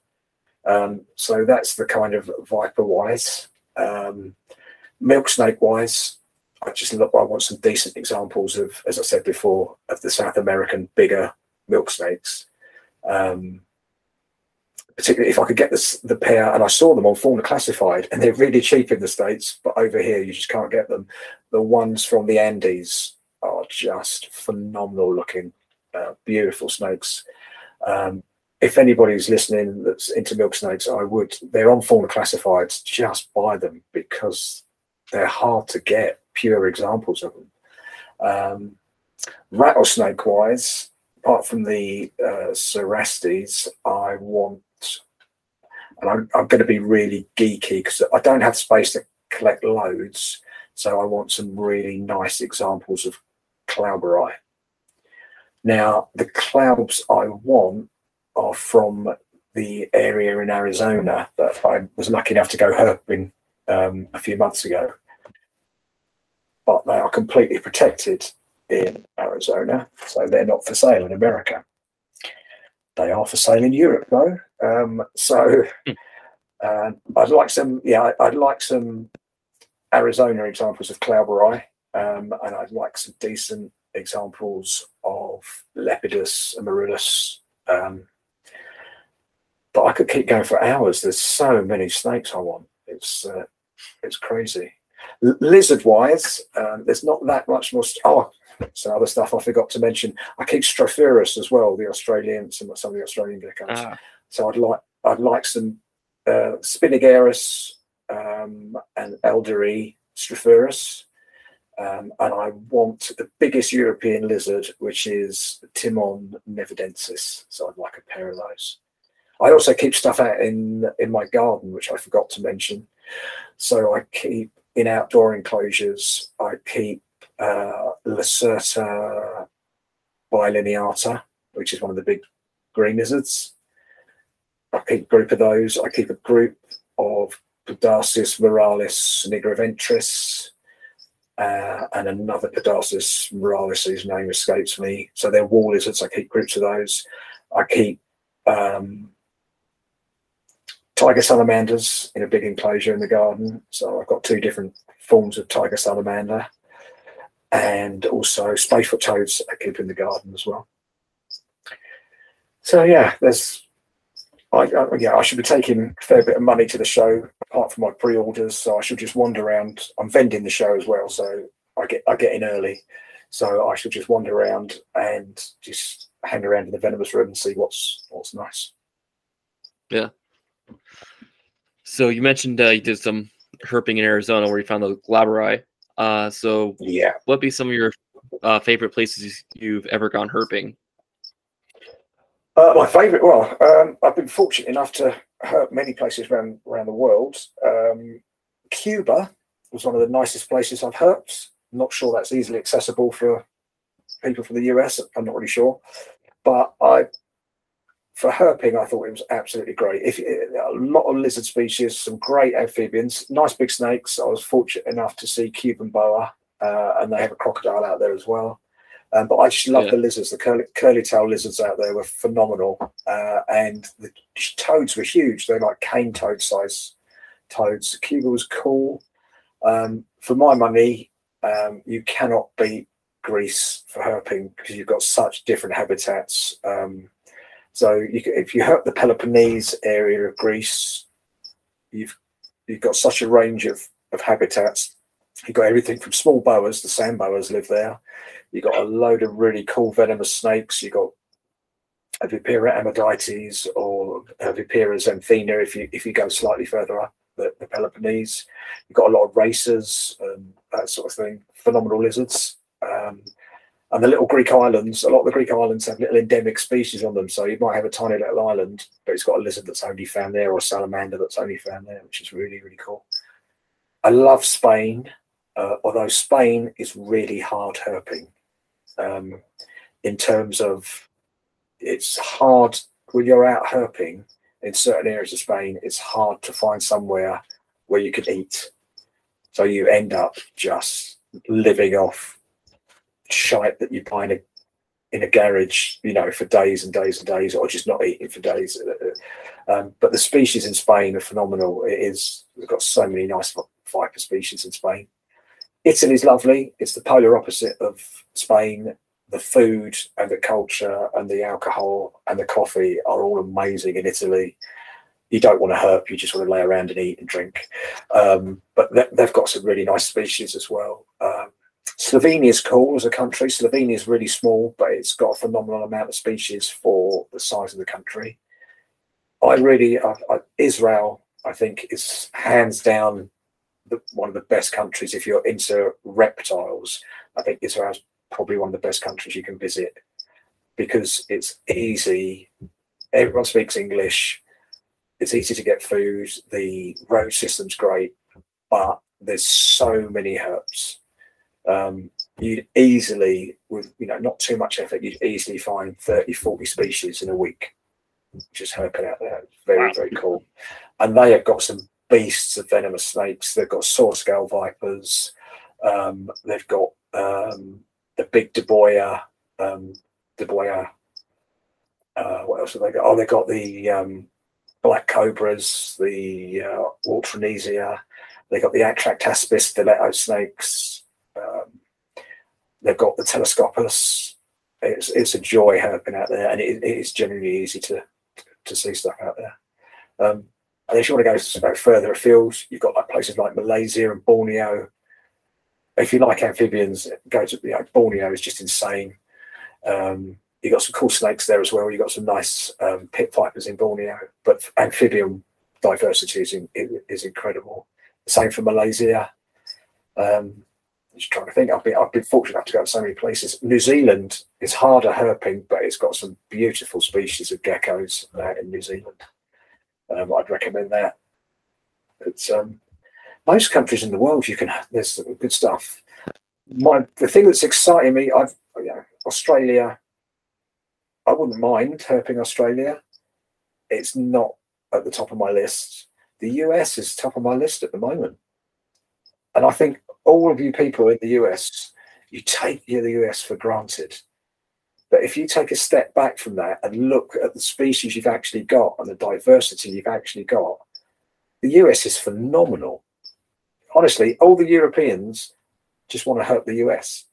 [SPEAKER 2] Um, so that's the kind of viper wise. Um, milk snake wise, I just look. I want some decent examples of, as I said before, of the South American bigger milk snakes. Um, particularly if I could get this, the pair, and I saw them on Fauna Classified, and they're really cheap in the states, but over here you just can't get them. The ones from the Andes are just phenomenal looking, uh, beautiful snakes. Um, if anybody's listening that's into milk snakes, I would. They're on Fauna classified. Just buy them because they're hard to get. Pure examples of them. Um, rattlesnake wise, apart from the uh, Cerastes, I want, and I'm, I'm going to be really geeky because I don't have space to collect loads. So I want some really nice examples of Klauberi. Now, the clouds I want are from the area in Arizona that I was lucky enough to go herping um, a few months ago. But they are completely protected in Arizona, so they're not for sale in America. They are for sale in Europe, though. Um, so uh, I'd like some, yeah, I'd like some Arizona examples of Klauberi, um, and I'd like some decent examples of Lepidus and Amaryllis. Um, but I could keep going for hours. There's so many snakes I want. It's uh, it's crazy. L- lizard wise, um, there's not that much more. St- oh, some other stuff I forgot to mention. I keep Strophurus as well, the Australian, some, some of the Australian geckos. Ah. So I'd like I'd like some uh, um, and Elderi Strophurus. Um, and I want the biggest European lizard, which is Timon nevadensis. So I'd like a pair of those. I also keep stuff out in in my garden, which I forgot to mention. So I keep in outdoor enclosures. I keep uh, Lacerta bilineata, which is one of the big green lizards. I keep a group of those. I keep a group of Podarcis muralis nigriventris uh, and another Podarcis muralis whose name escapes me. So they're wall lizards. I keep groups of those. I keep um, tiger salamanders in a big enclosure in the garden. So I've got two different forms of tiger salamander and also spadefoot toads I keep in the garden as well. So yeah, there's I, I, yeah, I should be taking a fair bit of money to the show apart from my pre-orders. So I should just wander around. I'm vending the show as well, so I get I get in early. So I should just wander around and just hang around in the venomous room and see what's what's nice.
[SPEAKER 1] Yeah. So you mentioned uh, you did some herping in Arizona where you found the Klauberi. Uh, so
[SPEAKER 2] yeah,
[SPEAKER 1] what be some of your uh, favorite places you've ever gone herping?
[SPEAKER 2] Uh, my favourite, well, um, I've been fortunate enough to herp many places around around the world. Um, Cuba was one of the nicest places I've herped. not sure that's easily accessible for people from the US. I'm not really sure, but I for herping, I thought it was absolutely great. If a lot of lizard species, some great amphibians, nice big snakes. I was fortunate enough to see Cuban boa, uh, and they have a crocodile out there as well. Um, but I just love yeah. the lizards. The curly, curly tail lizards out there were phenomenal, uh, and the toads were huge. They're like cane toad size toads. Cuba was cool. Um, for my money, um, you cannot beat Greece for herping because you've got such different habitats. Um, so you, if you hurt the Peloponnese area of Greece, you've you've got such a range of, of habitats. You've got everything from small boas, the sand boas live there. You've got a load of really cool venomous snakes. You've got Vipera ammodytes or Vipera xanthina if you if you go slightly further up the, the Peloponnese. You've got a lot of racers and that sort of thing. Phenomenal lizards. Um, and the little Greek islands, a lot of the Greek islands have little endemic species on them. So you might have a tiny little island, but it's got a lizard that's only found there or a salamander that's only found there, which is really, really cool. I love Spain, uh, although Spain is really hard herping um, in terms of it's hard when you're out herping in certain areas of Spain, it's hard to find somewhere where you could eat. So you end up just living off shite that you buy in a in a garage, you know, for days and days and days, or just not eating for days. Um, but the species in Spain are phenomenal. It is we've got so many nice viper species in Spain. Italy's lovely. It's the polar opposite of Spain. The food and the culture and the alcohol and the coffee are all amazing in Italy. You don't want to herp, you just want to lay around and eat and drink. Um, but they've got some really nice species as well. Um, Slovenia is cool as a country. Slovenia is really small, but it's got a phenomenal amount of species for the size of the country. I really, I, I, Israel, I think, is hands down the, one of the best countries if you're into reptiles. I think Israel is probably one of the best countries you can visit because it's easy. Everyone speaks English. It's easy to get food. The road system's great, but there's so many herps um, you'd easily, with you know not too much effort, you'd easily find 30, 40 species in a week. Just herping out there, very very cool. And they have got some beasts of venomous snakes. They've got saw scale vipers. Um, they've got um, the big daboia, um, daboia. Uh, what else have they got? Oh, they've got the um, black cobras, the uh, Walterinnesia. They've got the Atractaspis stiletto snakes. Um, they've got the telescopus. It's, it's a joy herping out there, and it, it is generally easy to to see stuff out there. Um, and if you want to go further afield, you've got like places like Malaysia and Borneo. If you like amphibians, go to you know, Borneo is just insane. Um, you've got some cool snakes there as well. You've got some nice um, pit vipers in Borneo, but amphibian diversity is, in, is incredible. Same for Malaysia. Um, just trying to think. I've been I've been fortunate enough to go to so many places. New Zealand is harder herping, but it's got some beautiful species of geckos uh, in New Zealand. Um, I'd recommend that. It's um, most countries in the world you can there's good stuff. My the thing that's exciting me, I've you know, Australia. I wouldn't mind herping Australia. It's not at the top of my list. The US is top of my list at the moment, and I think all of you people in the US, you take the US for granted. But if you take a step back from that and look at the species you've actually got and the diversity you've actually got, the US is phenomenal. Honestly, all the Europeans just want to hurt the US.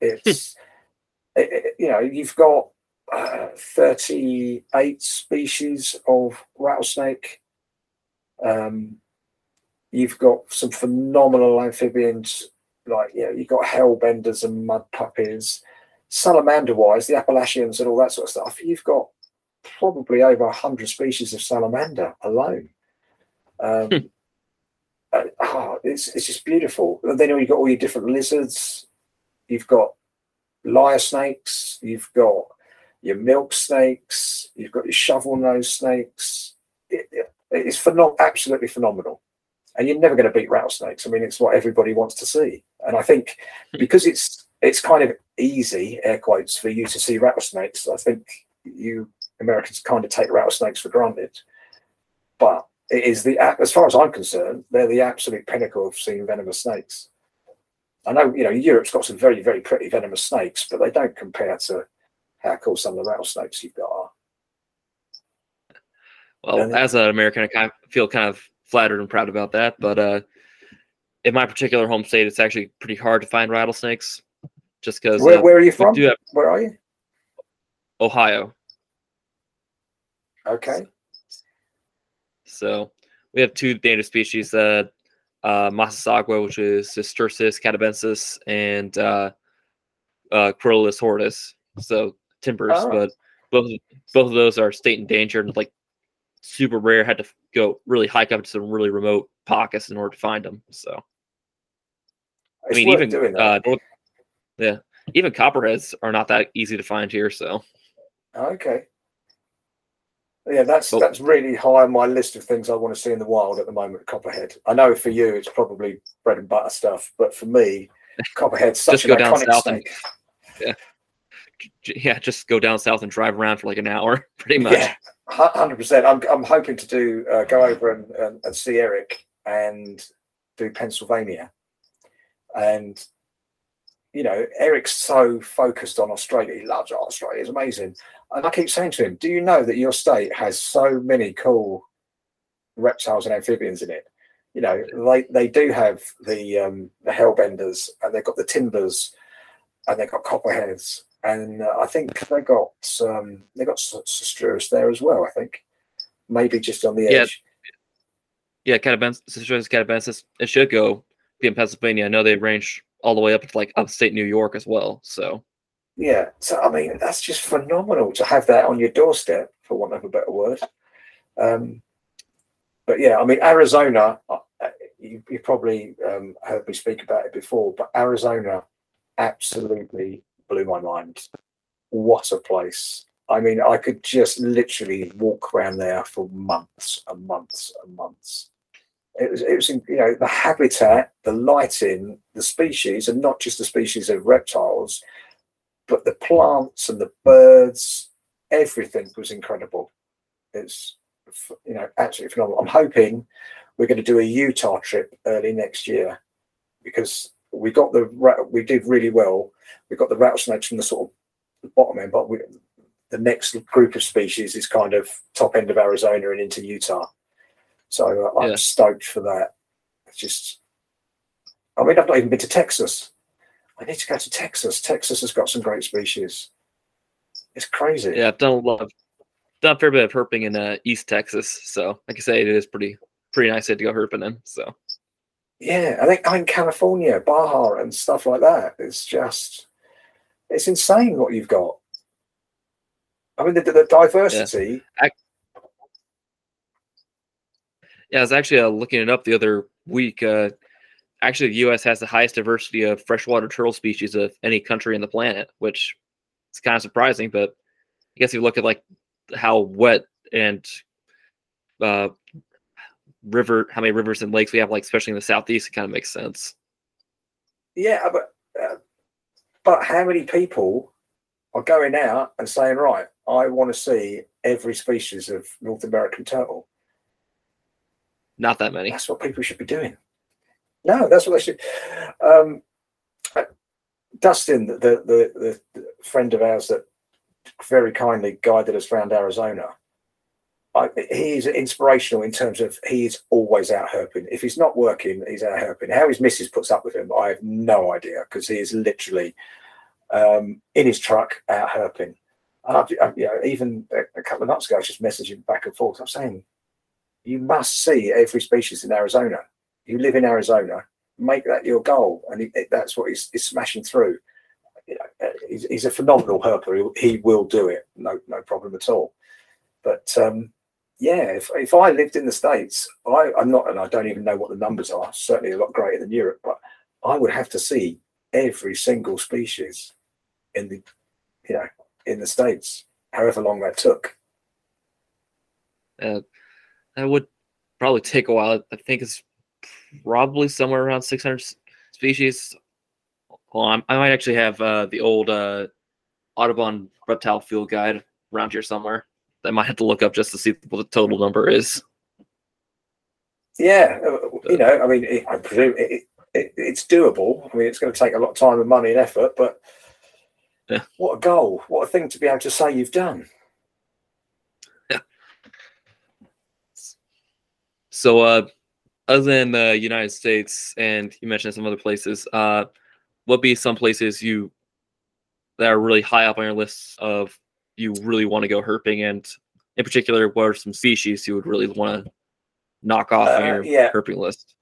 [SPEAKER 2] It's, <laughs> it, it, you know, you've got uh, 38 species of rattlesnake. Um, You've got some phenomenal amphibians, like you know, you've got hellbenders and mud puppies. Salamander wise, the Appalachians and all that sort of stuff, you've got probably over 100 species of salamander alone. Um, hmm. uh, oh, it's, it's just beautiful. And then you've got all your different lizards, you've got lyre snakes, you've got your milk snakes, you've got your shovel nose snakes. It, it, it's phenom- absolutely phenomenal and you're never going to beat rattlesnakes. I mean, it's what everybody wants to see, and I think hmm. because it's it's kind of easy, air quotes, for you to see rattlesnakes. I think you Americans kind of take rattlesnakes for granted, but it is the as far as I'm concerned, they're the absolute pinnacle of seeing venomous snakes. I know you know Europe's got some very very pretty venomous snakes, but they don't compare to how cool some of the rattlesnakes you've got are.
[SPEAKER 1] Well, and, as an American, I kind of feel kind of flattered and proud about that. But uh, in my particular home state, it's actually pretty hard to find rattlesnakes, just because.
[SPEAKER 2] Where, uh, where, are you from? Have, where are you?
[SPEAKER 1] Ohio.
[SPEAKER 2] Okay.
[SPEAKER 1] So we have two native species: uh, uh, Massasauga, which is Sistrurus catabensis, and uh, uh, Crotalus horridus. So timbers, oh. but both both of those are state endangered. Like super rare. Had to go really hike up to some really remote pockets in order to find them. So, I mean, even uh, yeah, even copperheads are not that easy to find here. So,
[SPEAKER 2] okay, yeah, that's but, that's really high on my list of things I want to see in the wild at the moment. Copperhead. I know for you it's probably bread and butter stuff, but for me, <laughs> copperhead's such an iconic snake.
[SPEAKER 1] And, yeah yeah, just go down south and drive around for like an hour, <laughs> pretty much. Yeah,
[SPEAKER 2] hundred percent. I'm I'm hoping to do uh, go over and, and, and see Eric and do Pennsylvania, and you know, Eric's so focused on Australia. He loves Australia. It's amazing. And I keep saying to him, do you know that your state has so many cool reptiles and amphibians in it? You know, they, they do have the um, the hellbenders and they've got the timbers and they've got copperheads. And uh, I think they got um, they got Sistrurus there as well. I think maybe just on the
[SPEAKER 1] Yeah.
[SPEAKER 2] edge.
[SPEAKER 1] Yeah, Catabensis, Catabensis. It should go be in Pennsylvania. I know they range all the way up to like upstate New York as well. So
[SPEAKER 2] Yeah. So I mean, that's just phenomenal to have that on your doorstep, for want of a better word. Um, but yeah, I mean, Arizona. uh, You, you probably um, heard me speak about it before, but Arizona absolutely blew my mind. What a place! I mean, I could just literally walk around there for months and months and months. It was, it was, you know, the habitat, the lighting, the species, and not just the species of reptiles, but the plants and the birds, everything was incredible. It's you know absolutely phenomenal. I'm hoping we're going to do a Utah trip early next year because we got the we did really well. We got the rattlesnakes from the sort of the bottom end, but we, the next group of species is kind of top end of Arizona and into Utah. So uh, I'm
[SPEAKER 1] Yeah.
[SPEAKER 2] stoked for that. It's just, I mean, I've not even been to Texas. I need to go to Texas. Texas has got some great species. It's crazy.
[SPEAKER 1] yeah, I've done a lot of done a fair bit of herping in uh, East Texas. So like I say, it is pretty pretty nice to go herping in. So
[SPEAKER 2] Yeah, I think in California, Baja, and stuff like that. It's just, it's insane what you've got. I mean, the, the diversity.
[SPEAKER 1] yeah, I was actually uh, looking it up the other week. Uh, actually, the U.S. has the highest diversity of freshwater turtle species of any country in the planet, which is kind of surprising. But I guess if you look at like how wet and uh, river, how many rivers and lakes we have, like especially in the southeast, it kind of makes sense.
[SPEAKER 2] Yeah, but uh, but how many people are going out and saying, right, I want to see every species of North American turtle?
[SPEAKER 1] Not that many.
[SPEAKER 2] That's what people should be doing. No, that's what they should. Um, uh, Dustin, the, the the the friend of ours that very kindly guided us around Arizona. I, he's inspirational in terms of he is always out herping. If he's not working, he's out herping. How his missus puts up with him, I have no idea because he is literally um, in his truck out herping. And I've, I, you know, even a, a couple of months ago, I was just messaging back and forth. I'm saying, you must see every species in Arizona. You live in Arizona, make that your goal, and he, that's what he's, he's smashing through. You know, uh, he's, he's a phenomenal herper. He, he will do it, no no problem at all. But um, yeah, if, if I lived in the states, I, I'm not, and I don't even know what the numbers are. Certainly a lot greater than Europe, but I would have to see every single species in the, you know, in the states, however long that took.
[SPEAKER 1] Uh, that would probably take a while. I think it's probably somewhere around 600 species. Well, I might actually have uh, the old uh, Audubon reptile field guide around here somewhere. I might have to look up just to see what the total number is.
[SPEAKER 2] Yeah, uh, you know, I mean, it, I presume it, it, it's doable. I mean, it's going to take a lot of time and money and effort, but
[SPEAKER 1] Yeah.
[SPEAKER 2] what a goal! What a thing to be able to say you've done.
[SPEAKER 1] So, uh, other than the United States, and you mentioned some other places, uh, what be some places you that are really high up on your list of you really want to go herping, and in particular, what are some species you would really want to knock off on
[SPEAKER 2] Uh,
[SPEAKER 1] your
[SPEAKER 2] yeah.
[SPEAKER 1] herping list?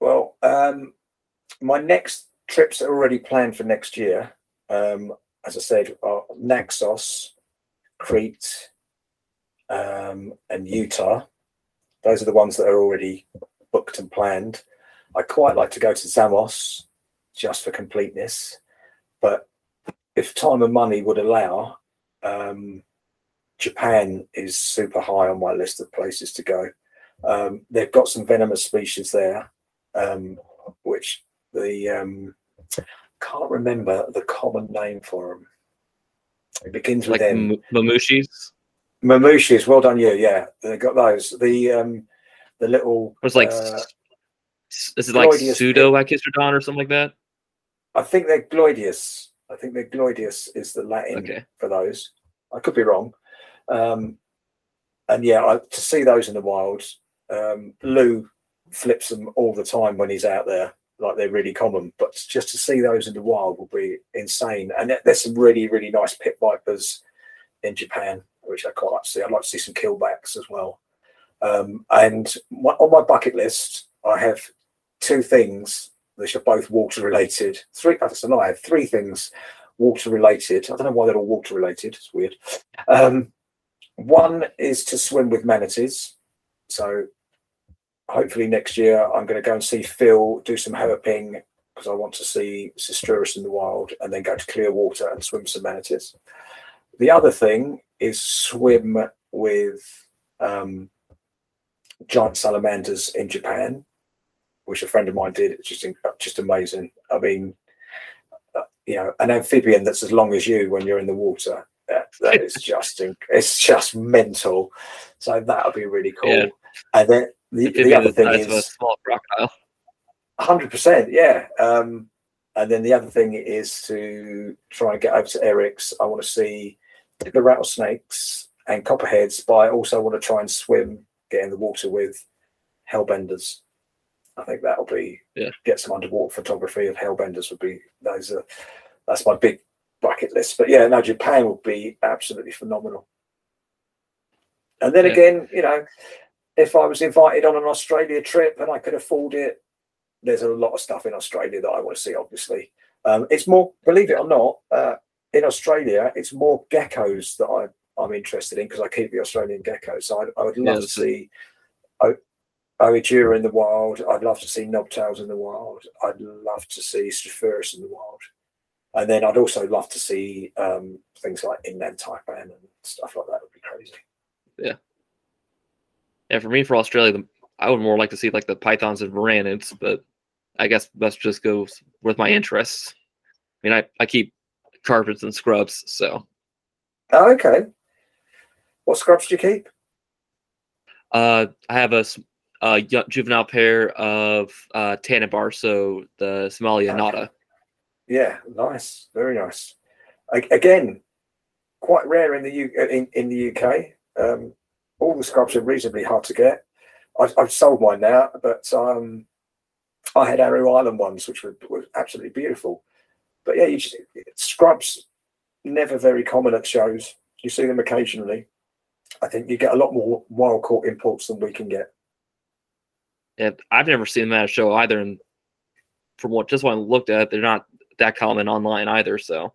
[SPEAKER 2] Well, um, my next trips are already planned for next year. Um, as I said, are Naxos, Crete, um, and Utah. Those are the ones that are already booked and planned. I quite like to go to Zamos just for completeness, but if time and money would allow, um, Japan is super high on my list of places to go. Um, they've got some venomous species there, um, which the um, can't remember the common name for them. It begins with
[SPEAKER 1] Like
[SPEAKER 2] M.
[SPEAKER 1] m- mamushis?
[SPEAKER 2] Mamushis, well done you. Yeah, they got those. The um, the little
[SPEAKER 1] Or it's like
[SPEAKER 2] uh,
[SPEAKER 1] is it like
[SPEAKER 2] Ploidius
[SPEAKER 1] pseudo or something like that?
[SPEAKER 2] I think they're Gloydius. I think they're Gloydius is the Latin
[SPEAKER 1] Okay.
[SPEAKER 2] for those. I could be wrong. Um, and yeah, I, to see those in the wild, um, Lou flips them all the time when he's out there, like they're really common. But just to see those in the wild will be insane. And there's some really, really nice pit vipers in Japan, which I quite like to see. I'd like to see some keelbacks as well. Um, and my, on my bucket list, I have two things which are both water related. Three, that's a lie. Three things water related. I don't know why they're all water related. It's weird. Um, one is to swim with manatees. So hopefully next year I'm going to go and see Phil do some herping because I want to see Sistrurus in the wild and then go to clear water and swim some manatees. The other thing is swim with um, giant salamanders in Japan, which a friend of mine did. It's just just amazing. I mean, uh, you know, an amphibian that's as long as you when you're in the water. That, that is <laughs> just it's just mental. So that would be really cool.
[SPEAKER 1] Yeah.
[SPEAKER 2] And then the, the other thing is
[SPEAKER 1] crocodile.
[SPEAKER 2] hundred percent, yeah. Um, and then the other thing is to try and get over to Eric's. I want to see the rattlesnakes and copperheads, but I also want to try and swim, get in the water with hellbenders. I think that'll be
[SPEAKER 1] Yeah.
[SPEAKER 2] get some underwater photography of hellbenders would be those are that's my big bucket list. But yeah, no, Japan would be absolutely phenomenal. And then
[SPEAKER 1] Yeah.
[SPEAKER 2] again, you know, if I was invited on an Australia trip and I could afford it, there's a lot of stuff in Australia that I want to see. Obviously, um, it's more, believe it or not, uh, in Australia, it's more geckos that I I'm interested in because I keep the Australian geckos. So I, I would love
[SPEAKER 1] Yeah,
[SPEAKER 2] to see o- Oedura in the wild. I'd love to see knobtails in the wild. I'd love to see Strophurus in the wild. And then I'd also love to see um, things like inland taipan and stuff like that. Would be crazy.
[SPEAKER 1] Yeah, Yeah, for me, for Australia, the, I would more like to see like the pythons and varanids, but I guess that's just goes with my interests. I mean, I, I keep carpets and scrubs, so
[SPEAKER 2] Oh, okay. What scrubs do you keep?
[SPEAKER 1] uh, I have a, yo- juvenile pair of uh, Tanimbar, so the Somalia
[SPEAKER 2] Okay.
[SPEAKER 1] Nada.
[SPEAKER 2] Yeah, nice, very nice. A- again, quite rare in the U- in, in the UK. Um, all the scrubs are reasonably hard to get. I've, I've sold mine now, but um, I had Aru Island ones, which were, were absolutely beautiful. But yeah, you just, scrubs never very common at shows. You see them occasionally. I think you get a lot more wild caught imports than we can get.
[SPEAKER 1] And I've never seen them at a show either, and from what just when I looked at, it, they're not that common online either. So, I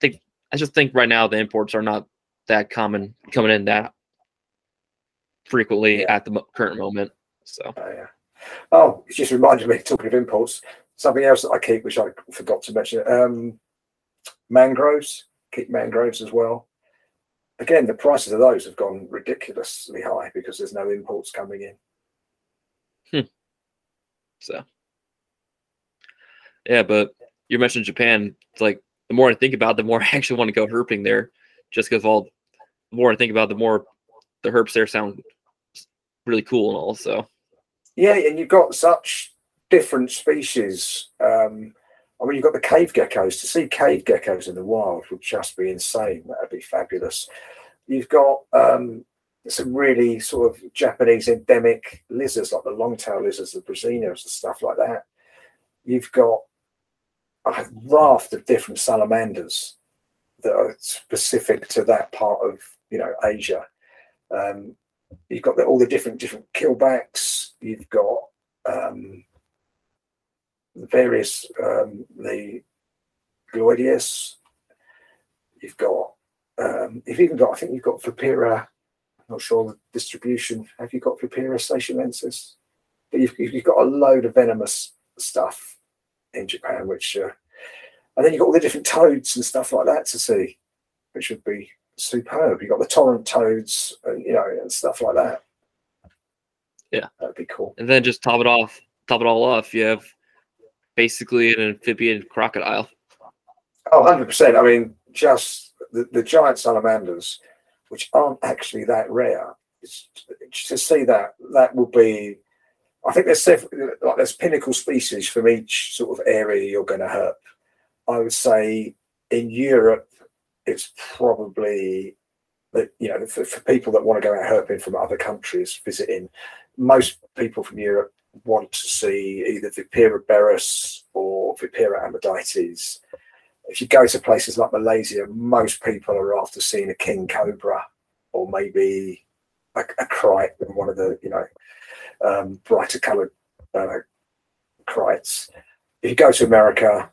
[SPEAKER 1] think I just think right now the imports are not that common coming in that frequently
[SPEAKER 2] Yeah.
[SPEAKER 1] at the mo- current moment. So,
[SPEAKER 2] Oh, yeah. Oh, it just reminded me, talking of imports, something else that I keep, which I forgot to mention. Um, mangroves, keep mangroves as well. Again, the prices of those have gone ridiculously high because there's no imports coming in.
[SPEAKER 1] So yeah. But you mentioned Japan. It's like the more I think about, it, the more <laughs> I actually want to go herping there, just because all the more I think about, it, the more the herps there sound really cool and all. So,
[SPEAKER 2] Yeah, and you've got such different species. Um, I mean, you've got the cave geckos. To see cave geckos in the wild would just be insane. That'd be fabulous. You've got um, some really sort of Japanese endemic lizards, like the long-tailed lizards, the Brasinos, and stuff like that. You've got a raft of different salamanders that are specific to that part of you know Asia. Um, you've got the, all the different different keelbacks. You've got um, the various um, the Gloydius. You've got um, you've even got I think you've got Vipera. Not sure the distribution. Have you got Vipera sachalinensis? But you've, you've got a load of venomous stuff in Japan, which uh, and then you've got all the different toads and stuff like that to see, which would be superb. You've got the torrent toads, and, you know, and stuff like that.
[SPEAKER 1] Yeah.
[SPEAKER 2] that'd be cool.
[SPEAKER 1] and then just top it off, top it all off, you have basically an amphibian crocodile.
[SPEAKER 2] Oh, 100%. I mean, just the, the giant salamanders, which aren't actually that rare, it's, to see that, that would be, I think there's several, like there's pinnacle species from each sort of area you're going to herp. I would say in Europe, it's probably that you know for, for, people that want to go out herping from other countries visiting, most people from Europe want to see either Vipera berus or Vipera ammodytes. If you go to places like Malaysia, most people are after seeing a king cobra or maybe a, a krait and one of the you know um, brighter coloured uh. If you go to America,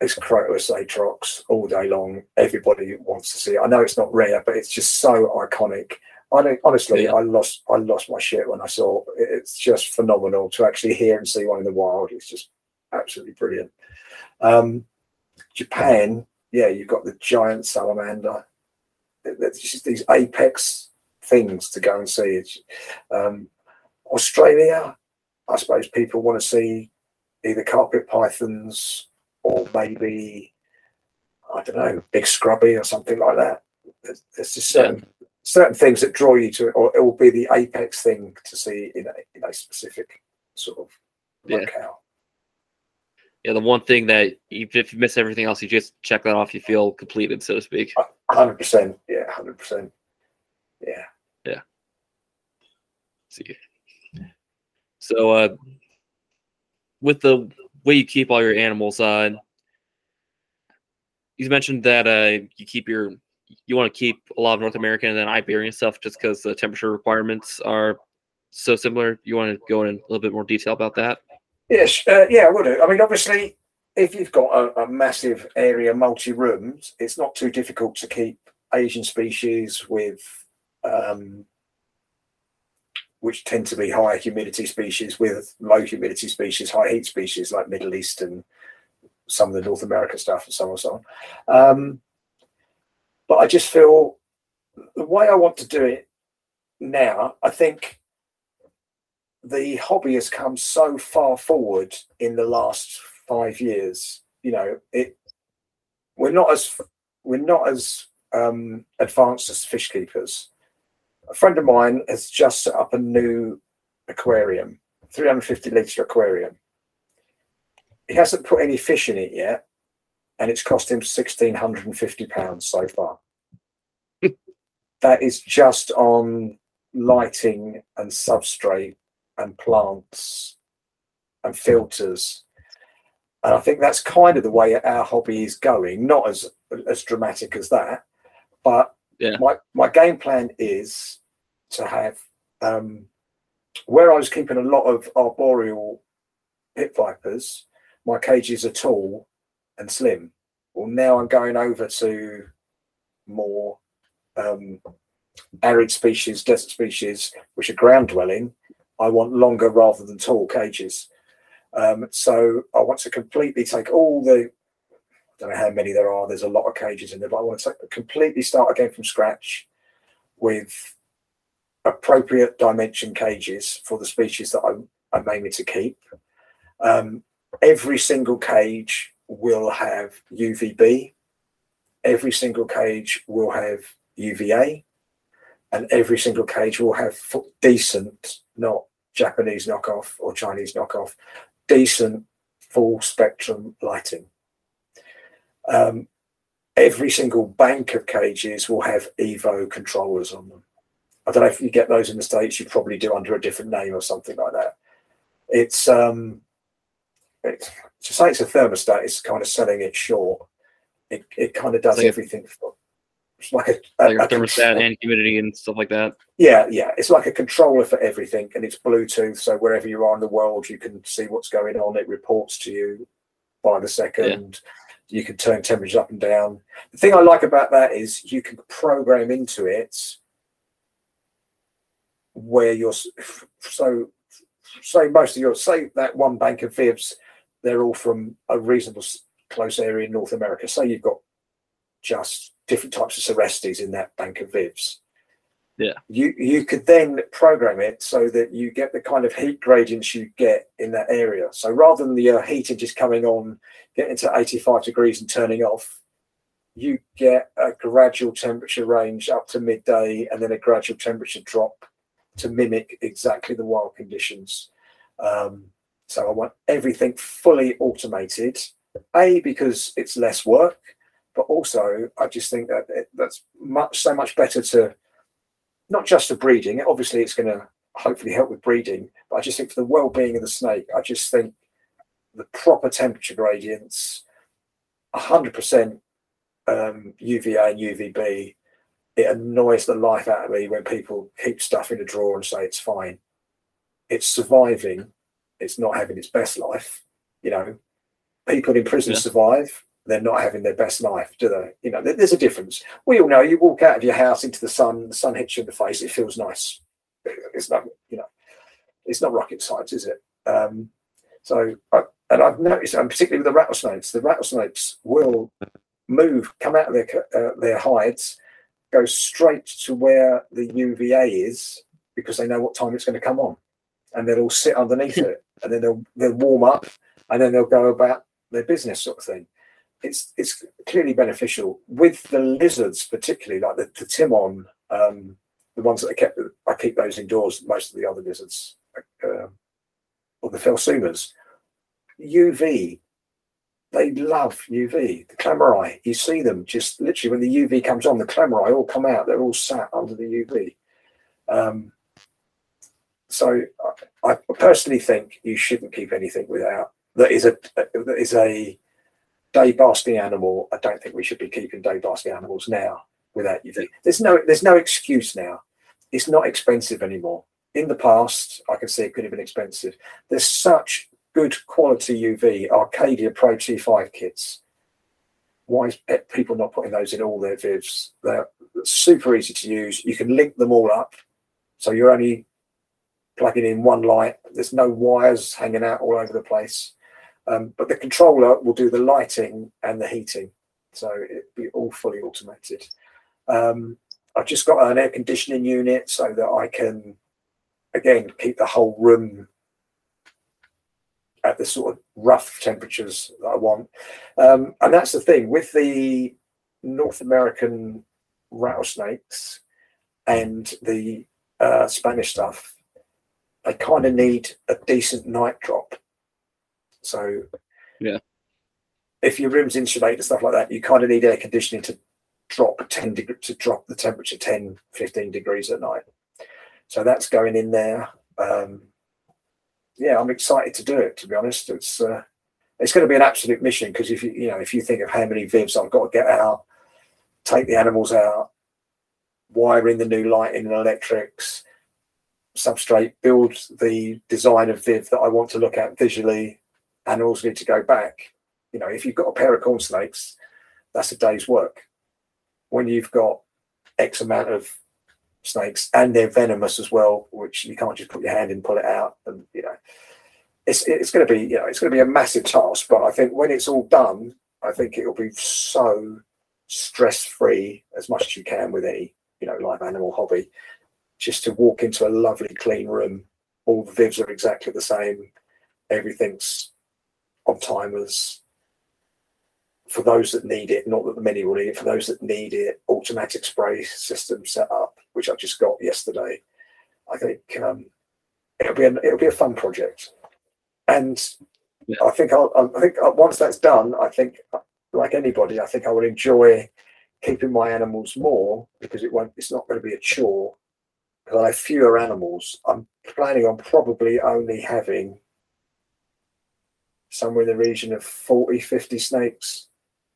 [SPEAKER 2] it's Crotalus atrox all day long. Everybody wants to see it. I know it's not rare, but it's just so iconic. I don't, honestly, yeah. I lost I lost my shit when I saw it. It's just phenomenal to actually hear and see one in the wild. It's just absolutely brilliant. Um, Japan, yeah, you've got the giant salamander. There's just these apex things to go and see. Um, Australia, I suppose people want to see either carpet pythons or maybe I don't know, big scrubby or something like that. There's, there's just certain yeah. certain things that draw you to it, or it will be the apex thing to see in a in a specific sort of
[SPEAKER 1] yeah. locale. Yeah, the one thing that if you miss everything else, you just check that off, you feel completed, so to speak.
[SPEAKER 2] Hundred percent. Yeah, hundred percent. Yeah.
[SPEAKER 1] Yeah. See. So, uh, with the way you keep all your animals, uh, you mentioned that uh, you keep your you want to keep a lot of North American and then Iberian stuff just because the temperature requirements are so similar. You want to go in a little bit more detail about that?
[SPEAKER 2] Yes, uh, yeah, I would. I mean, obviously, if you've got a, a massive area, multi rooms, it's not too difficult to keep Asian species with um, which tend to be high humidity species with low humidity species, high heat species like Middle East and some of the North America stuff and so on and so on. Um, but I just feel the way I want to do it now, I think the hobby has come so far forward in the last five years. You know, it we're not as we're not as um, advanced as fish keepers a friend of mine has just set up a new aquarium, 350 litre aquarium. He hasn't put any fish in it yet, and it's cost him £1,650 so far. <laughs> that is just on lighting and substrate and plants and filters. And I think that's kind of the way our hobby is going, not as as dramatic as that, but
[SPEAKER 1] yeah.
[SPEAKER 2] my my game plan is to have um, where I was keeping a lot of arboreal pit vipers. My cages are tall and slim. Well, now I'm going over to more um, arid species, desert species, which are ground dwelling. I want longer rather than tall cages. Um, so I want to completely take all the I don't know how many there are. There's a lot of cages in there, but I want to take, completely start again from scratch with appropriate dimension cages for the species that I'm, I'm aiming to keep. Um, every single cage will have UVB. Every single cage will have UVA. And every single cage will have decent, not Japanese knockoff or Chinese knockoff, decent full spectrum lighting. Um, every single bank of cages will have Evo controllers on them. I don't know if you get those in the States, you probably do under a different name or something like that. It's, um, it's to say it's a thermostat, it's kind of selling it short. It, it kind of does like everything. For,
[SPEAKER 1] it's like a, a, like a thermostat and humidity and stuff like that.
[SPEAKER 2] Yeah, yeah. It's like a controller for everything, and it's Bluetooth. So wherever you are in the world, you can see what's going on. It reports to you by the second. Yeah. You can turn temperature up and down. The thing I like about that is you can program into it where you're so say most of your say that one bank of fibs, they're all from a reasonable close area in north america say you've got just different types of Cerastes in that bank of vivs.
[SPEAKER 1] Yeah.
[SPEAKER 2] You you could then program it so that you get the kind of heat gradients you get in that area. So rather than the uh, heater just coming on getting to 85 degrees and turning off you get a gradual temperature range up to midday and then a gradual temperature drop to mimic exactly the wild conditions. Um, so I want everything fully automated A because it's less work, but also I just think that it, that's much so much better to not just for breeding. Obviously, it's going to hopefully help with breeding, but I just think for the well-being of the snake, I just think the proper temperature gradients, 100% um, UVA and UVB, it annoys the life out of me when people keep stuff in a drawer and say it's fine. It's surviving. It's not having its best life. You know, people in prison yeah. survive. They're not having their best life, do they? You know, there's a difference. We all know you walk out of your house into the sun, the sun hits you in the face, it feels nice. It's not, you know, it's not rocket science, is it? Um, so, I, and I've noticed, and particularly with the rattlesnakes, the rattlesnakes will move, come out of their uh, their hides, go straight to where the UVA is because they know what time it's going to come on, and they'll all sit underneath <laughs> it, and then they'll they'll warm up, and then they'll go about their business, sort of thing it's it's clearly beneficial with the lizards, particularly like the, the Timon, um, the ones that I kept. I keep those indoors. Most of the other lizards, uh, or the Phelsumas, UV. They love UV. The Klemmeri, you see them just literally when the UV comes on, the Klemmeri all come out. They're all sat under the UV. Um, so I, I personally think you shouldn't keep anything without that is a that is a day basking animal, I don't think we should be keeping day basking animals now without UV. There's no there's no excuse now. It's not expensive anymore. In the past, I can see it could have been expensive. There's such good quality UV Arcadia Pro T5 kits. Why is people not putting those in all their vivs? They're super easy to use. You can link them all up. So you're only plugging in one light. There's no wires hanging out all over the place. Um, but the controller will do the lighting and the heating. So it'll be all fully automated. Um, I've just got an air conditioning unit so that I can, again, keep the whole room at the sort of rough temperatures that I want. Um, and that's the thing with the North American rattlesnakes and the uh, Spanish stuff, they kind of need a decent night drop so
[SPEAKER 1] yeah,
[SPEAKER 2] if your room's insulated and stuff like that, you kind of need air conditioning to drop 10 degrees to drop the temperature 10, 15 degrees at night. So that's going in there. Um, yeah, I'm excited to do it. To be honest, it's uh, it's going to be an absolute mission because if you you know if you think of how many vivs I've got to get out, take the animals out, wire in the new lighting and electrics, substrate, build the design of viv that I want to look at visually, animals need to go back. You know, if you've got a pair of corn snakes, that's a day's work. When you've got X amount of snakes and they're venomous as well, which you can't just put your hand in, pull it out, and you know, it's it's going to be you know it's going to be a massive task. But I think when it's all done, I think it'll be so stress free as much as you can with any you know live animal hobby. Just to walk into a lovely clean room, all the vivs are exactly the same, everything's on timers for those that need it, not that the many will need it, for those that need it, automatic spray system set up, which I just got yesterday. I think um, it'll be an, it'll be a fun project, and yeah. I think I'll, I think once that's done, I think like anybody, I think I will enjoy keeping my animals more because it won't. It's not going to be a chore because I have fewer animals. I'm planning on probably only having somewhere in the region of 40, 50 snakes.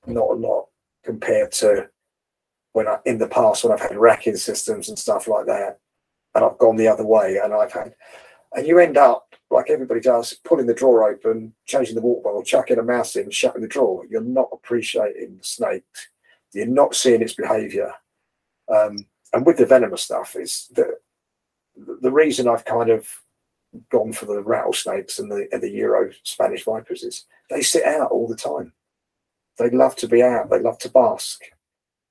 [SPEAKER 2] Not a lot compared to when I, in the past, when I've had racking systems and stuff like that, and I've gone the other way and I've had, and you end up like everybody does, pulling the drawer open, changing the water bottle, chucking a mouse in, shutting the drawer. You're not appreciating the snake. You're not seeing its behaviour. Um, and with the venomous stuff, is the the reason I've kind of gone for the rattlesnakes and the and the Euro Spanish vipers is they sit out all the time. They love to be out. They love to bask.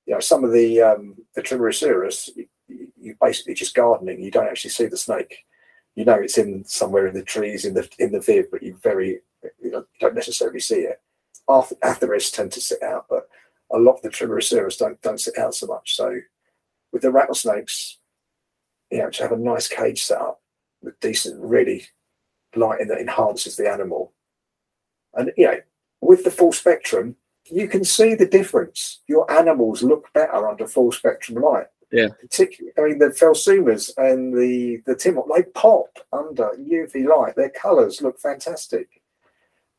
[SPEAKER 2] You know, some of the um, the Trimeresurus, you, you basically just gardening. You don't actually see the snake. You know it's in somewhere in the trees in the in the viv, but you very you don't necessarily see it. Atheris tend to sit out, but a lot of the Trimeresurus don't don't sit out so much. So with the rattlesnakes, you know, to have a nice cage set up with decent, really lighting that enhances the animal. And you know, with the full spectrum, you can see the difference. Your animals look better under full spectrum light.
[SPEAKER 1] Yeah.
[SPEAKER 2] Particularly, I mean, the Phelsumas and the the Timon, they pop under UV light. Their colours look fantastic.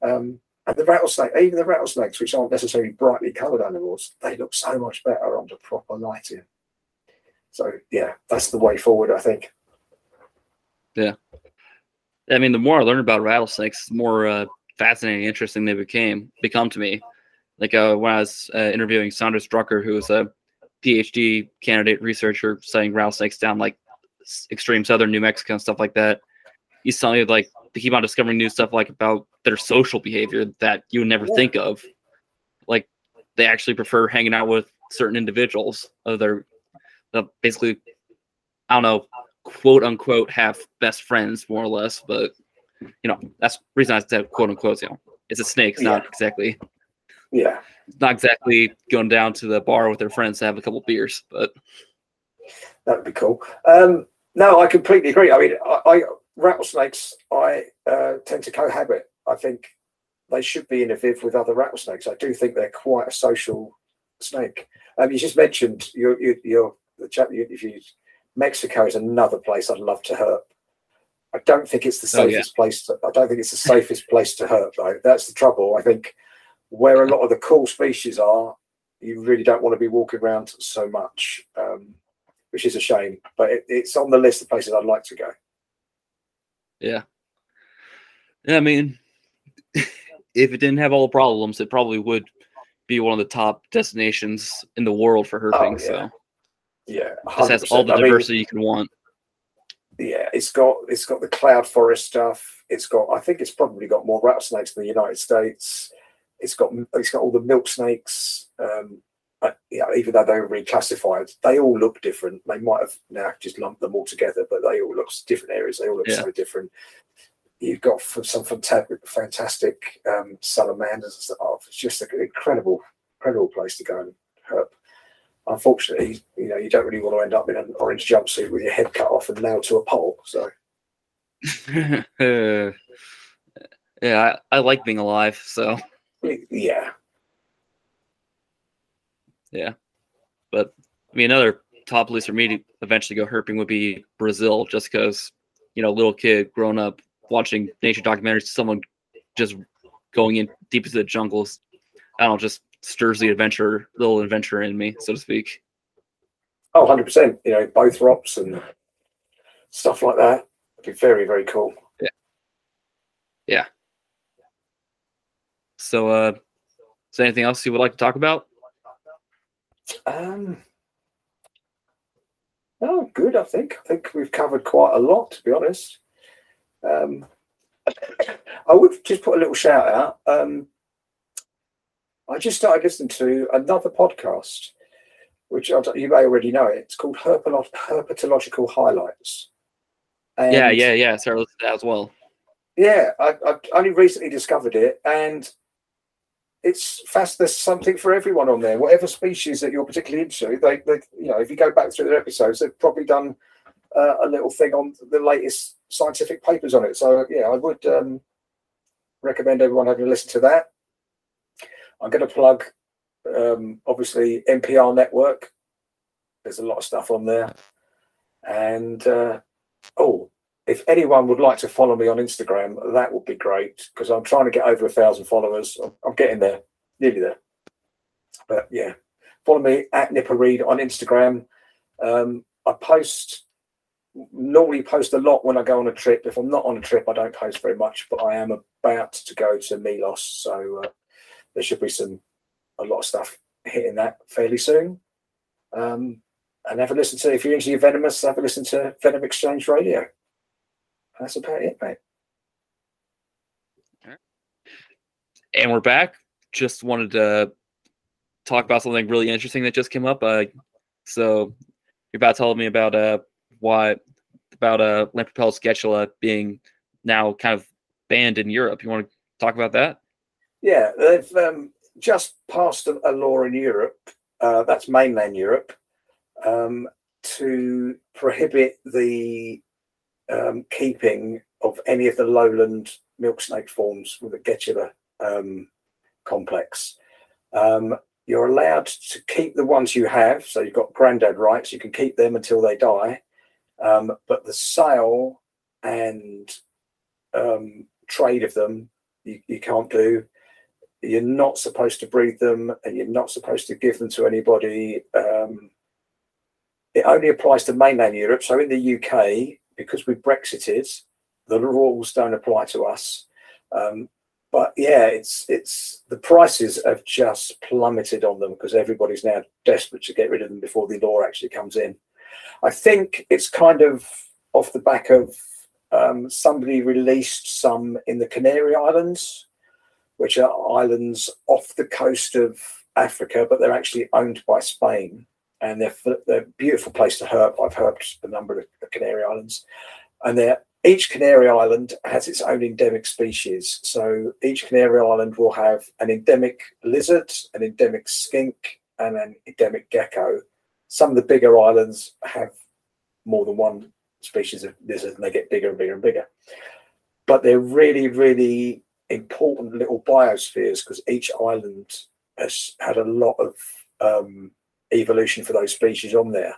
[SPEAKER 2] Um, and the rattlesnake, even the rattlesnakes, which aren't necessarily brightly coloured animals, they look so much better under proper lighting. So yeah, that's the way forward, I think.
[SPEAKER 1] Yeah. I mean, the more I learned about rattlesnakes, the more uh, fascinating, interesting they became become to me. Like uh, when I was uh, interviewing Saunders Drucker, who was a PhD candidate researcher studying rattlesnakes down like extreme southern New Mexico and stuff like that. He's telling me like to keep on discovering new stuff like about their social behavior that you would never think of. Like they actually prefer hanging out with certain individuals. Uh, they're basically, I don't know, quote unquote, have best friends more or less. But you know, that's the reason I said quote unquote. You know, it's a snake. It's yeah. not exactly.
[SPEAKER 2] Yeah.
[SPEAKER 1] Not exactly going down to the bar with their friends to have a couple beers, but
[SPEAKER 2] that would be cool. Um, no, I completely agree. I mean, I, I rattlesnakes, I uh, tend to cohabit. I think they should be in a viv with other rattlesnakes. I do think they're quite a social snake. Um, you just mentioned your your, your the chap you interviewed. Mexico is another place I'd love to herp. I don't think it's the safest oh, yeah. place. To, I don't think it's the safest place to herp though. That's the trouble. I think where a lot of the cool species are, you really don't want to be walking around so much, um, which is a shame. But it, it's on the list of places I'd like to go.
[SPEAKER 1] Yeah. Yeah, I mean, <laughs> if it didn't have all the problems, it probably would be one of the top destinations in the world for herping. Oh, yeah. So
[SPEAKER 2] yeah,
[SPEAKER 1] it has all the diversity I mean, you can want.
[SPEAKER 2] Yeah, it's got it's got the cloud forest stuff. It's got I think it's probably got more rattlesnakes in the United States. It's got it's got all the milk snakes. Um, uh, yeah, even though they were reclassified, they all look different. They might have now just lumped them all together, but they all look different areas. They all look yeah. so different. You've got some fantastic, fantastic um, salamanders. Oh, it's just an incredible, incredible place to go and herp. Unfortunately, you know, you don't really want to end up in an orange jumpsuit with your head cut off and nailed to a pole. So, <laughs>
[SPEAKER 1] yeah, I, I like being alive. So,
[SPEAKER 2] yeah,
[SPEAKER 1] yeah. But I mean, another top list for me to eventually go herping would be Brazil, just because you know, little kid growing up watching nature documentaries, someone just going in deep into the jungles. I don't know, just stirs the adventure, little adventure in me, so to speak.
[SPEAKER 2] Oh, 100%. You know, Bothrops and stuff like that. It'd be very, very cool.
[SPEAKER 1] Yeah. Yeah. So, uh, is there anything else you would like to talk about?
[SPEAKER 2] Um, oh, good. I think I think we've covered quite a lot, to be honest. Um, <coughs> I would just put a little shout out. Um, I just started listening to another podcast, which you may already know it. It's called Herpetological Highlights.
[SPEAKER 1] And yeah, yeah, yeah. Sarah listened to that as well.
[SPEAKER 2] Yeah, I, I only recently discovered it, and it's fast. There's something for everyone on there. Whatever species that you're particularly into, they, they you know, if you go back through their episodes, they've probably done uh, a little thing on the latest scientific papers on it. So yeah, I would um, recommend everyone having a listen to that. I'm going to plug, um, obviously, NPR Network. There's a lot of stuff on there, and uh, oh, if anyone would like to follow me on Instagram, that would be great because I'm trying to get over a thousand followers. I'm getting there, nearly there. But yeah, follow me at Nipper Read on Instagram. Um, I post normally post a lot when I go on a trip. If I'm not on a trip, I don't post very much. But I am about to go to Milos, so uh, there should be some a lot of stuff hitting that fairly soon. Um, and have a listen to if you're into your venomous, have a listen to Venom Exchange Radio that's about it, mate.
[SPEAKER 1] And we're back. Just wanted to talk about something really interesting that just came up. Uh, so you're about to me about uh why about uh Lampropeltis getula being now kind of banned in Europe. You want to talk about that?
[SPEAKER 2] Yeah, they've um, just passed a, law in Europe. Uh, that's mainland Europe um, to prohibit the um, keeping of any of the lowland milk snake forms with the Getula um, complex. Um, you're allowed to keep the ones you have, so you've got granddad rights. You can keep them until they die, um, but the sale and trade of them you, you can't do. You're not supposed to breed them, and you're not supposed to give them to anybody. Um, it only applies to mainland Europe. So in the UK, because we Brexited, the rules don't apply to us. Um, but yeah, it's it's the prices have just plummeted on them because everybody's now desperate to get rid of them before the law actually comes in. I think it's kind of off the back of um, somebody released some in the Canary Islands, which are islands off the coast of Africa, but they're actually owned by Spain, and they're they're a beautiful place to herp. I've herped a number of the Canary Islands, and they're each Canary Island has its own endemic species. So each Canary Island will have an endemic lizard, an endemic skink, and an endemic gecko. Some of the bigger islands have more than one species of lizard and they get bigger and bigger and bigger. But they're really, really important little biospheres because each island has had a lot of um, evolution for those species on there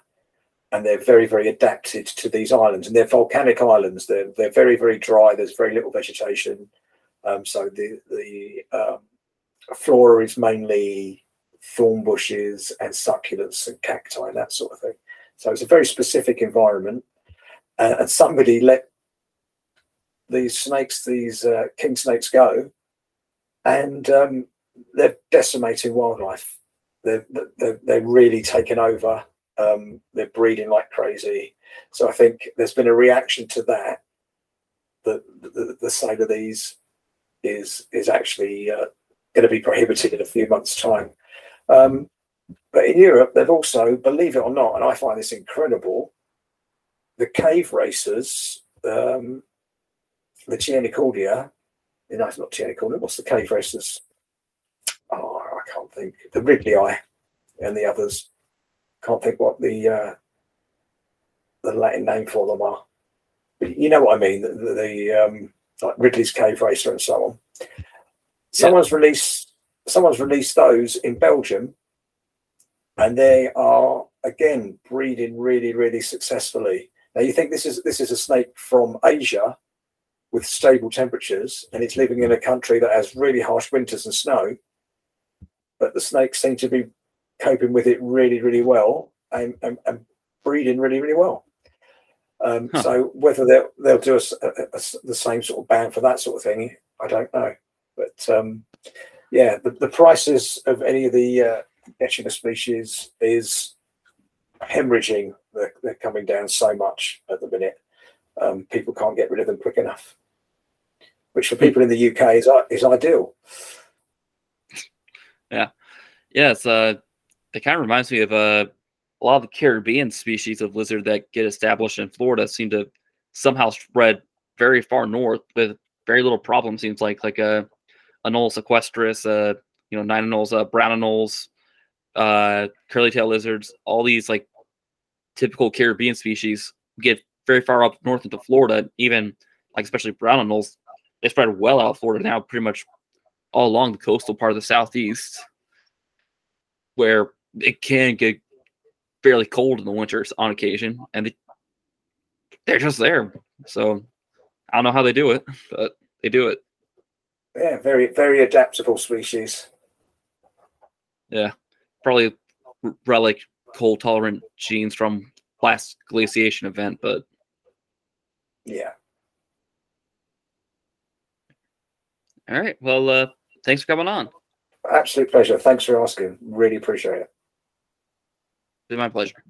[SPEAKER 2] and they're very, very adapted to these islands. And they're volcanic islands. They're they're very, very dry. There's very little vegetation. Um, so the the um, flora is mainly thorn bushes and succulents and cacti and that sort of thing. So it's a very specific environment. Uh, and somebody let these snakes, these uh, king snakes, go, and um, they're decimating wildlife. They're, they're, they're really taken over um, they're breeding like crazy. So I think there's been a reaction to that. The the, the sale of these is is actually uh, going to be prohibited in a few months' time. Um, but in Europe, they've also, believe it or not, and I find this incredible, the cave racers, um, the Chienicordia, no, it's not Chienicordia, what's the cave racers? Oh, I can't think. The Ridleyi and the others can't think what the uh, the Latin name for them are. But you know what I mean? The, the, the um, like Ridley's Cave Racer and so on. Someone's yeah. released someone's released those in Belgium, and they are again breeding really, really successfully. Now you think this is this is a snake from Asia with stable temperatures, and it's living in a country that has really harsh winters and snow. But the snakes seem to be coping with it really, really well and, and, and breeding really, really well. Um, huh. So whether they'll they'll do a, a, a, the same sort of ban for that sort of thing, I don't know. But um, yeah, the, the prices of any of the uh, Echinus species is hemorrhaging. They're, they're, coming down so much at the minute. Um, people can't get rid of them quick enough, which for people in the UK is is ideal.
[SPEAKER 1] Yeah, yeah. Uh, it kind of reminds me of uh, a lot of the Caribbean species of lizard that get established in Florida seem to somehow spread very far north with very little problem. Seems like like a Anolis equestris, uh, you know, knight anoles, uh, brown anoles, uh, curly tail lizards, all these like typical Caribbean species get very far up north into Florida. Even like especially brown anoles, they spread well out of Florida now, pretty much all along the coastal part of the southeast, where it can get fairly cold in the winters on occasion, and they, they're just there. So I don't know how they do it, but they do it.
[SPEAKER 2] Yeah, very very adaptable species.
[SPEAKER 1] Yeah, probably relic cold tolerant genes from last glaciation event, but
[SPEAKER 2] yeah.
[SPEAKER 1] All right. Well, uh, thanks for coming on.
[SPEAKER 2] Absolute pleasure. Thanks for asking. Really appreciate it.
[SPEAKER 1] It's my pleasure.